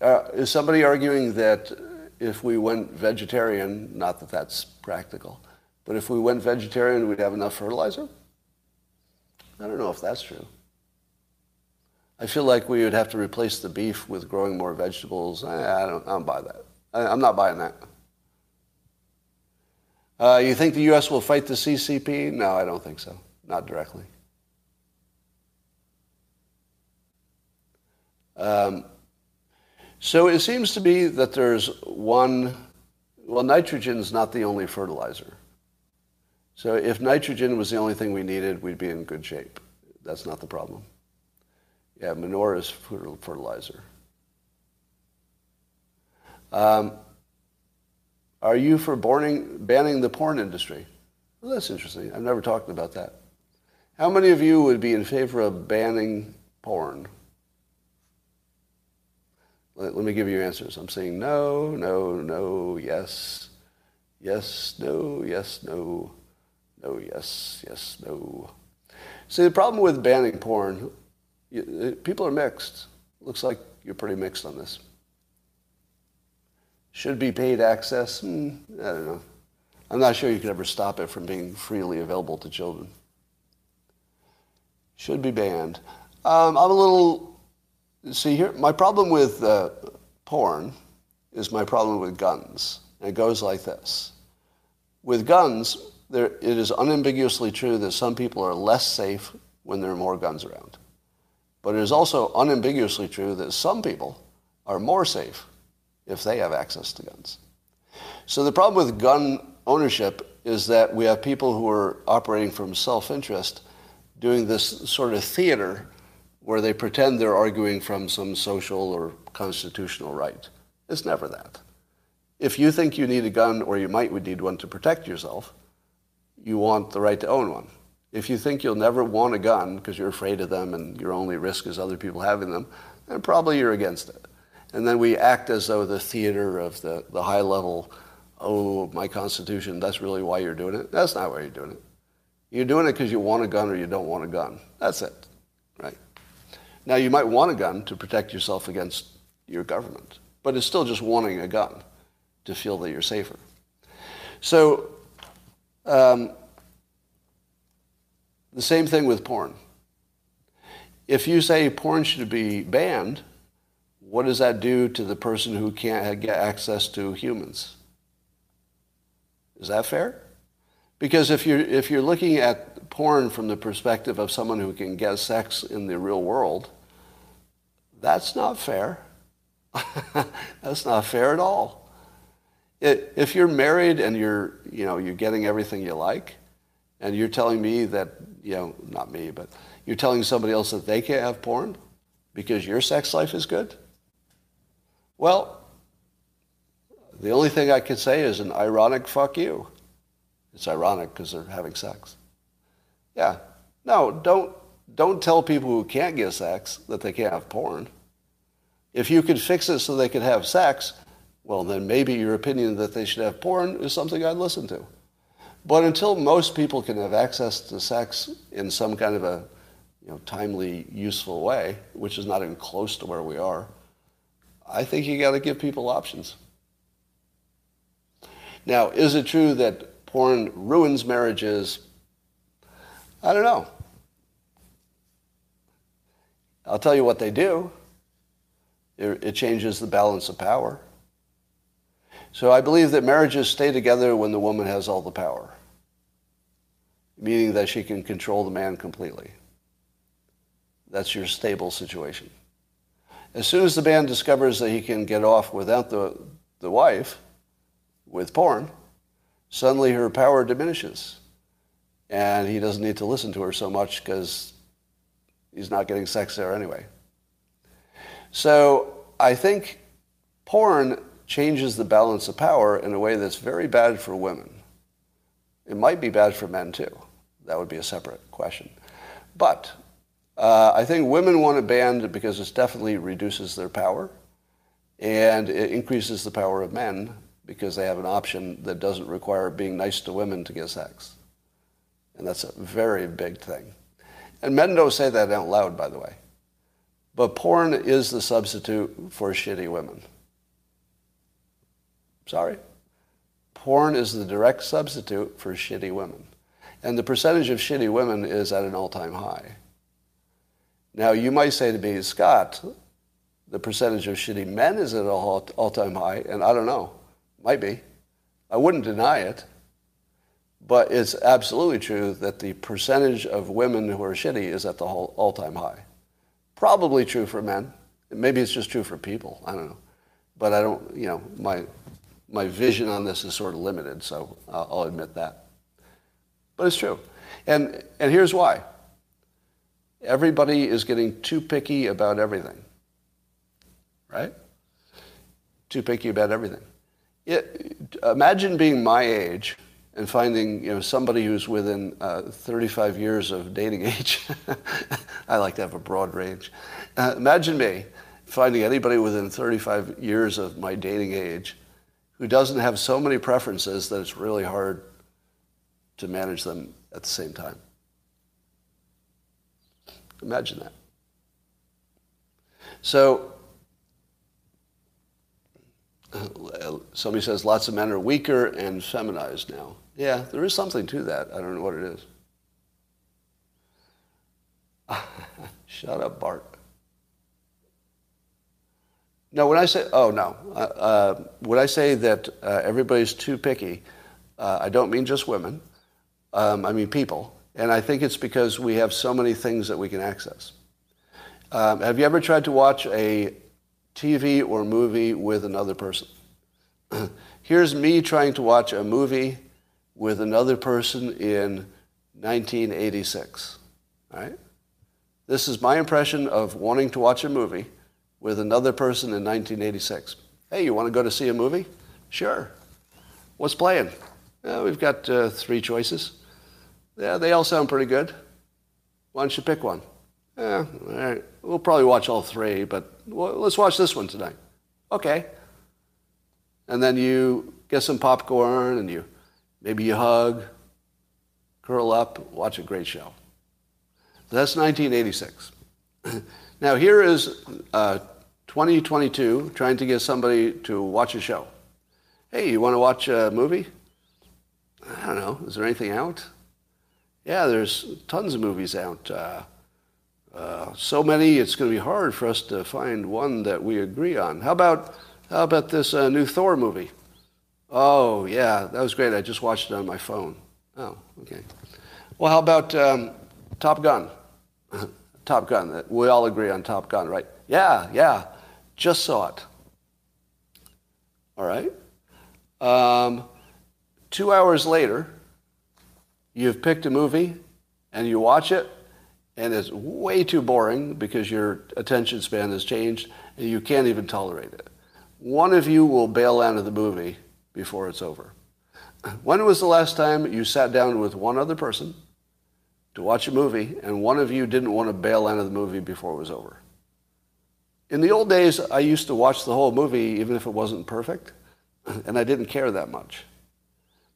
Uh, is somebody arguing that if we went vegetarian, not that that's practical, but if we went vegetarian, we'd have enough fertilizer? I don't know if that's true. I feel like we would have to replace the beef with growing more vegetables. I, don't, I don't buy that. I, I'm not buying that. Uh, you think the U.S. will fight the CCP? No, I don't think so. Not directly. Um, so it seems to be that there's one, well, nitrogen is not the only fertilizer. So if nitrogen was the only thing we needed, we'd be in good shape. That's not the problem. Yeah, manure is fertilizer. Um, are you for banning, the porn industry? Well, that's interesting. I've never talked about that. How many of you would be in favor of banning porn? Let, let me give you answers. I'm saying no, no, no, yes, yes, no, yes, no, no, yes, yes, no. See, the problem with banning porn, you, people are mixed. Looks like you're pretty mixed on this. Should be paid access? Hmm, I don't know. I'm not sure you could ever stop it from being freely available to children. Should be banned. Um, I'm a little. See here, my problem with uh, porn is my problem with guns. It goes like this. With guns, there, it is unambiguously true that some people are less safe when there are more guns around. But it is also unambiguously true that some people are more safe if they have access to guns. So the problem with gun ownership is that we have people who are operating from self-interest doing this sort of theater where they pretend they're arguing from some social or constitutional right. It's never that. If you think you need a gun or you might need one to protect yourself, you want the right to own one. If you think you'll never want a gun because you're afraid of them and your only risk is other people having them, then probably you're against it. And then we act as though the theater of the, the high level, oh, my Constitution, that's really why you're doing it. That's not why you're doing it. You're doing it because you want a gun or you don't want a gun. That's it, right? Now, you might want a gun to protect yourself against your government, but it's still just wanting a gun to feel that you're safer. So, um, the same thing with porn. If you say porn should be banned, what does that do to the person who can't get access to humans? Is that fair? Because if you're, if you're looking at porn from the perspective of someone who can get sex in the real world, that's not fair. that's not fair at all. If you're married and you're, you know, you're getting everything you like, and you're telling me that, you know, not me, but you're telling somebody else that they can't have porn because your sex life is good, Well, the only thing I can say is an ironic fuck you. It's ironic because they're having sex. Yeah. No, don't, don't tell people who can't get sex that they can't have porn. If you could fix it so they could have sex, well, then maybe your opinion that they should have porn is something I'd listen to. But until most people can have access to sex in some kind of a you know, timely, useful way, which is not even close to where we are, I think you got to give people options. Now, is it true that porn ruins marriages? I don't know. I'll tell you what they do. It changes the balance of power. So I believe that marriages stay together when the woman has all the power, meaning that she can control the man completely. That's your stable situation. As soon as the man discovers that he can get off without the, the wife, with porn, suddenly her power diminishes. And he doesn't need to listen to her so much because he's not getting sex there anyway. So I think porn changes the balance of power in a way that's very bad for women. It might be bad for men too. That would be a separate question. But uh, I think women want it banned because it definitely reduces their power and it increases the power of men because they have an option that doesn't require being nice to women to get sex. And that's a very big thing. And men don't say that out loud, by the way. But porn is the substitute for shitty women. Sorry? Porn is the direct substitute for shitty women. And the percentage of shitty women is at an all-time high. Now, you might say to me, Scott, the percentage of shitty men is at an all-time high, and I don't know. Might be. I wouldn't deny it. But it's absolutely true that the percentage of women who are shitty is at the all-time high. Probably true for men. Maybe it's just true for people. I don't know. But I don't, you know, my, my vision on this is sort of limited, so I'll, admit that. But it's true. And, and here's why. Everybody is getting too picky about everything. Right? Too picky about everything. It, imagine being my age and finding you know somebody who's within uh, 35 years of dating age. I like to have a broad range. Uh, imagine me finding anybody within 35 years of my dating age who doesn't have so many preferences that it's really hard to manage them at the same time. Imagine that. So somebody says lots of men are weaker and feminized now. Yeah, there is something to that. I don't know what it is. Shut up, Bart. No, when I say, oh no, uh, uh, when I say that uh, everybody's too picky, uh, I don't mean just women. Um, I mean people. And I think it's because we have so many things that we can access. Um, have you ever tried to watch a TV or movie with another person. Here's me trying to watch a movie with another person in 1986. Right? This is my impression of wanting to watch a movie with another person in 1986. Hey, you want to go to see a movie? Sure. What's playing? We've got uh, three choices. Yeah, they all sound pretty good. Why don't you pick one? Yeah, all right. We'll probably watch all three, but well, let's watch this one tonight. Okay. And then you get some popcorn and you maybe you hug, curl up, watch a great show. That's 1986. now here is uh, 2022 trying to get somebody to watch a show. Hey, you want to watch a movie? I don't know. Is there anything out? Yeah, there's tons of movies out. Uh, uh, so many, it's going to be hard for us to find one that we agree on. How about, how about this uh, new Thor movie? Oh, yeah, that was great. I just watched it on my phone. Oh, okay. Well, how about um, Top Gun? Top Gun. We all agree on Top Gun, right? Yeah, yeah. Just saw it. All right. Um, two hours later, you've picked a movie and you watch it and it's way too boring because your attention span has changed and you can't even tolerate it. one of you will bail out of the movie before it's over. When was the last time you sat down with one other person to watch a movie and one of you didn't want to bail out of the movie before it was over? In the old days, I used to watch the whole movie even if it wasn't perfect, and I didn't care that much.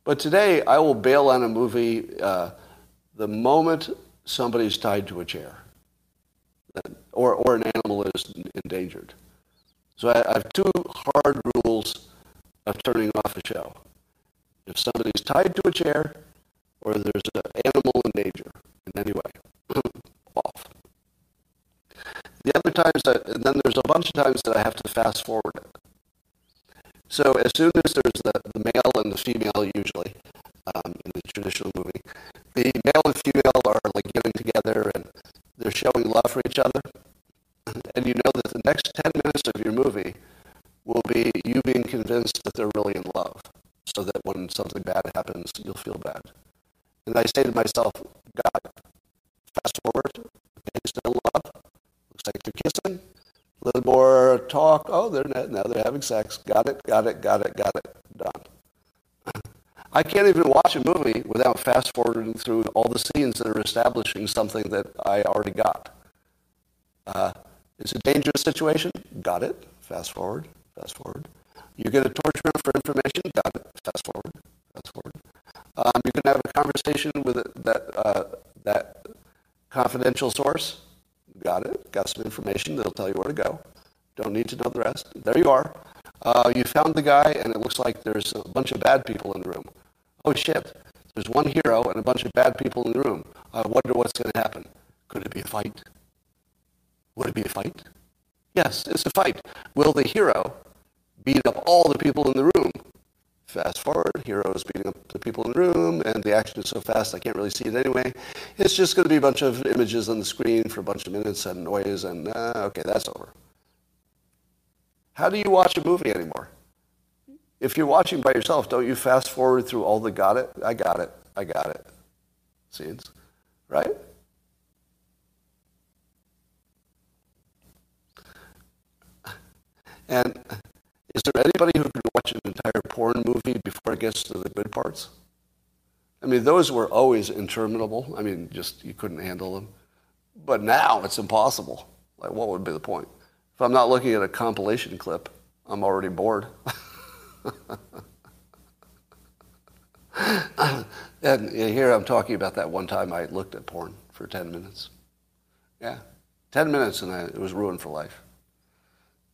But today, I will bail on a movie uh, the moment somebody's tied to a chair or, or an animal is endangered. So I, I have two hard rules of turning off a show. If somebody's tied to a chair or there's an animal in danger in any way, off. The other times, that, and then there's a bunch of times that I have to fast forward it. So as soon as there's the, the male and the female, usually um, in the traditional movie, the male and female are like getting together and they're showing love for each other. And you know that the next 10 minutes of your movie will be you being convinced that they're really in love, so that when something bad happens, you'll feel bad. And I say to myself, God, fast forward, okay, still love, like kissing, a little more talk. Oh, they're not, now they're having sex. Got it, got it, got it, got it. Done. I can't even watch a movie without fast forwarding through all the scenes that are establishing something that I already got. Uh, it's a dangerous situation. Got it. Fast forward. Fast forward. Going to torture him for information. Got it. Fast forward. Fast forward. Um, you can have a conversation with that uh, that confidential source. Got it. Got some information that'll tell you where to go. Don't need to know the rest. There you are. Uh, you found the guy, and it looks like there's a bunch of bad people in the room. Oh shit! There's one hero and a bunch of bad people in the room. I wonder what's going to happen. Could it be a fight? Would it be a fight? Yes, it's a fight. Will the hero beat up all the people in the room? Fast forward, hero is beating up the people in the room, and the action is so fast I can't really see it anyway. It's just going to be a bunch of images on the screen for a bunch of minutes and noise, and uh, okay, that's over. How do you watch a movie anymore? If you're watching by yourself, don't you fast forward through all the got it, I got it, I got it scenes, right? And is there anybody who can watch an entire porn movie before it gets to the good parts? I mean, those were always interminable. I mean, just you couldn't handle them. But now it's impossible. Like, what would be the point? If I'm not looking at a compilation clip, I'm already bored. and here I'm talking about that one time I looked at porn for 10 minutes. Yeah, 10 minutes and I, it was ruined for life.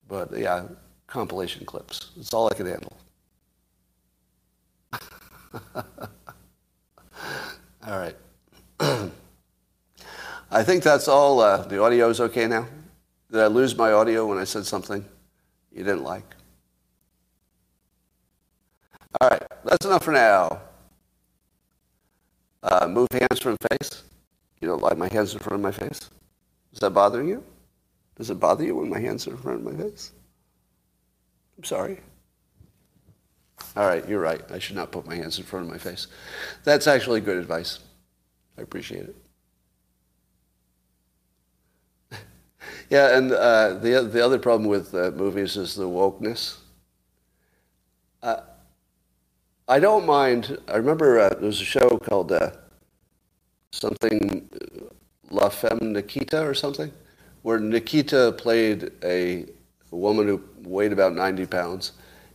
But yeah, compilation clips. That's all I could handle. all right. I think that's all. Uh, the audio is okay now. Did I lose my audio when I said something you didn't like? All right, that's enough for now. Uh, move hands from face. You don't like my hands in front of my face? Is that bothering you? Does it bother you when my hands are in front of my face? I'm sorry. All right, you're right. I should not put my hands in front of my face. That's actually good advice. I appreciate it. yeah, and uh, the, the other problem with uh, movies is the wokeness. Uh, I don't mind. I remember uh, there was a show called uh, something La Femme Nikita or something where Nikita played a woman who weighed about 90 pounds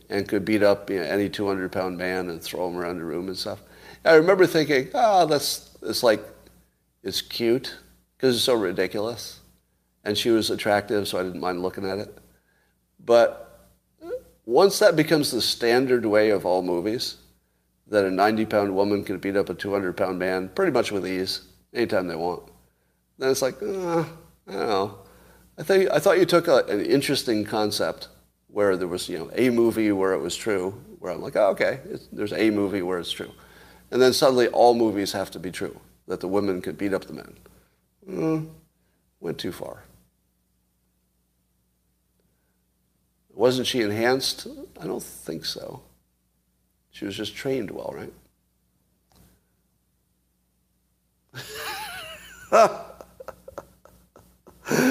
and could beat up you know, any 200 pound man and throw him around the room and stuff. I remember thinking, oh, that's it's like it's cute because it's so ridiculous, and she was attractive, so I didn't mind looking at it. But once that becomes the standard way of all movies, that a 90 pound woman can beat up a 200 pound man pretty much with ease anytime they want, then it's like, uh, I don't know. I, think, I thought you took a, an interesting concept where there was, you know, a movie where it was true, where I'm like, oh, okay, there's a movie where it's true. And then suddenly all movies have to be true, that the women could beat up the men. Mm, went too far. Wasn't she enhanced? I don't think so. She was just trained well, right?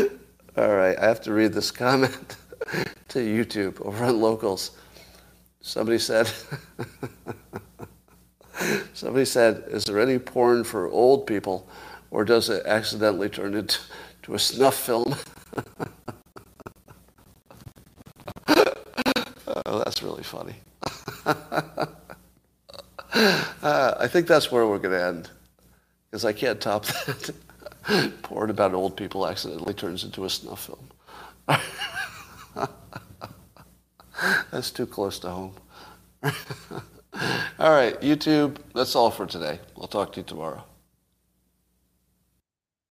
All right, I have to read this comment. to YouTube over on locals. Somebody said, somebody said, is there any porn for old people or does it accidentally turn into to a snuff film? oh, that's really funny. uh, I think that's where we're going to end because I can't top that. porn about old people accidentally turns into a snuff film. That's too close to home. all right, YouTube, that's all for today. I'll talk to you tomorrow.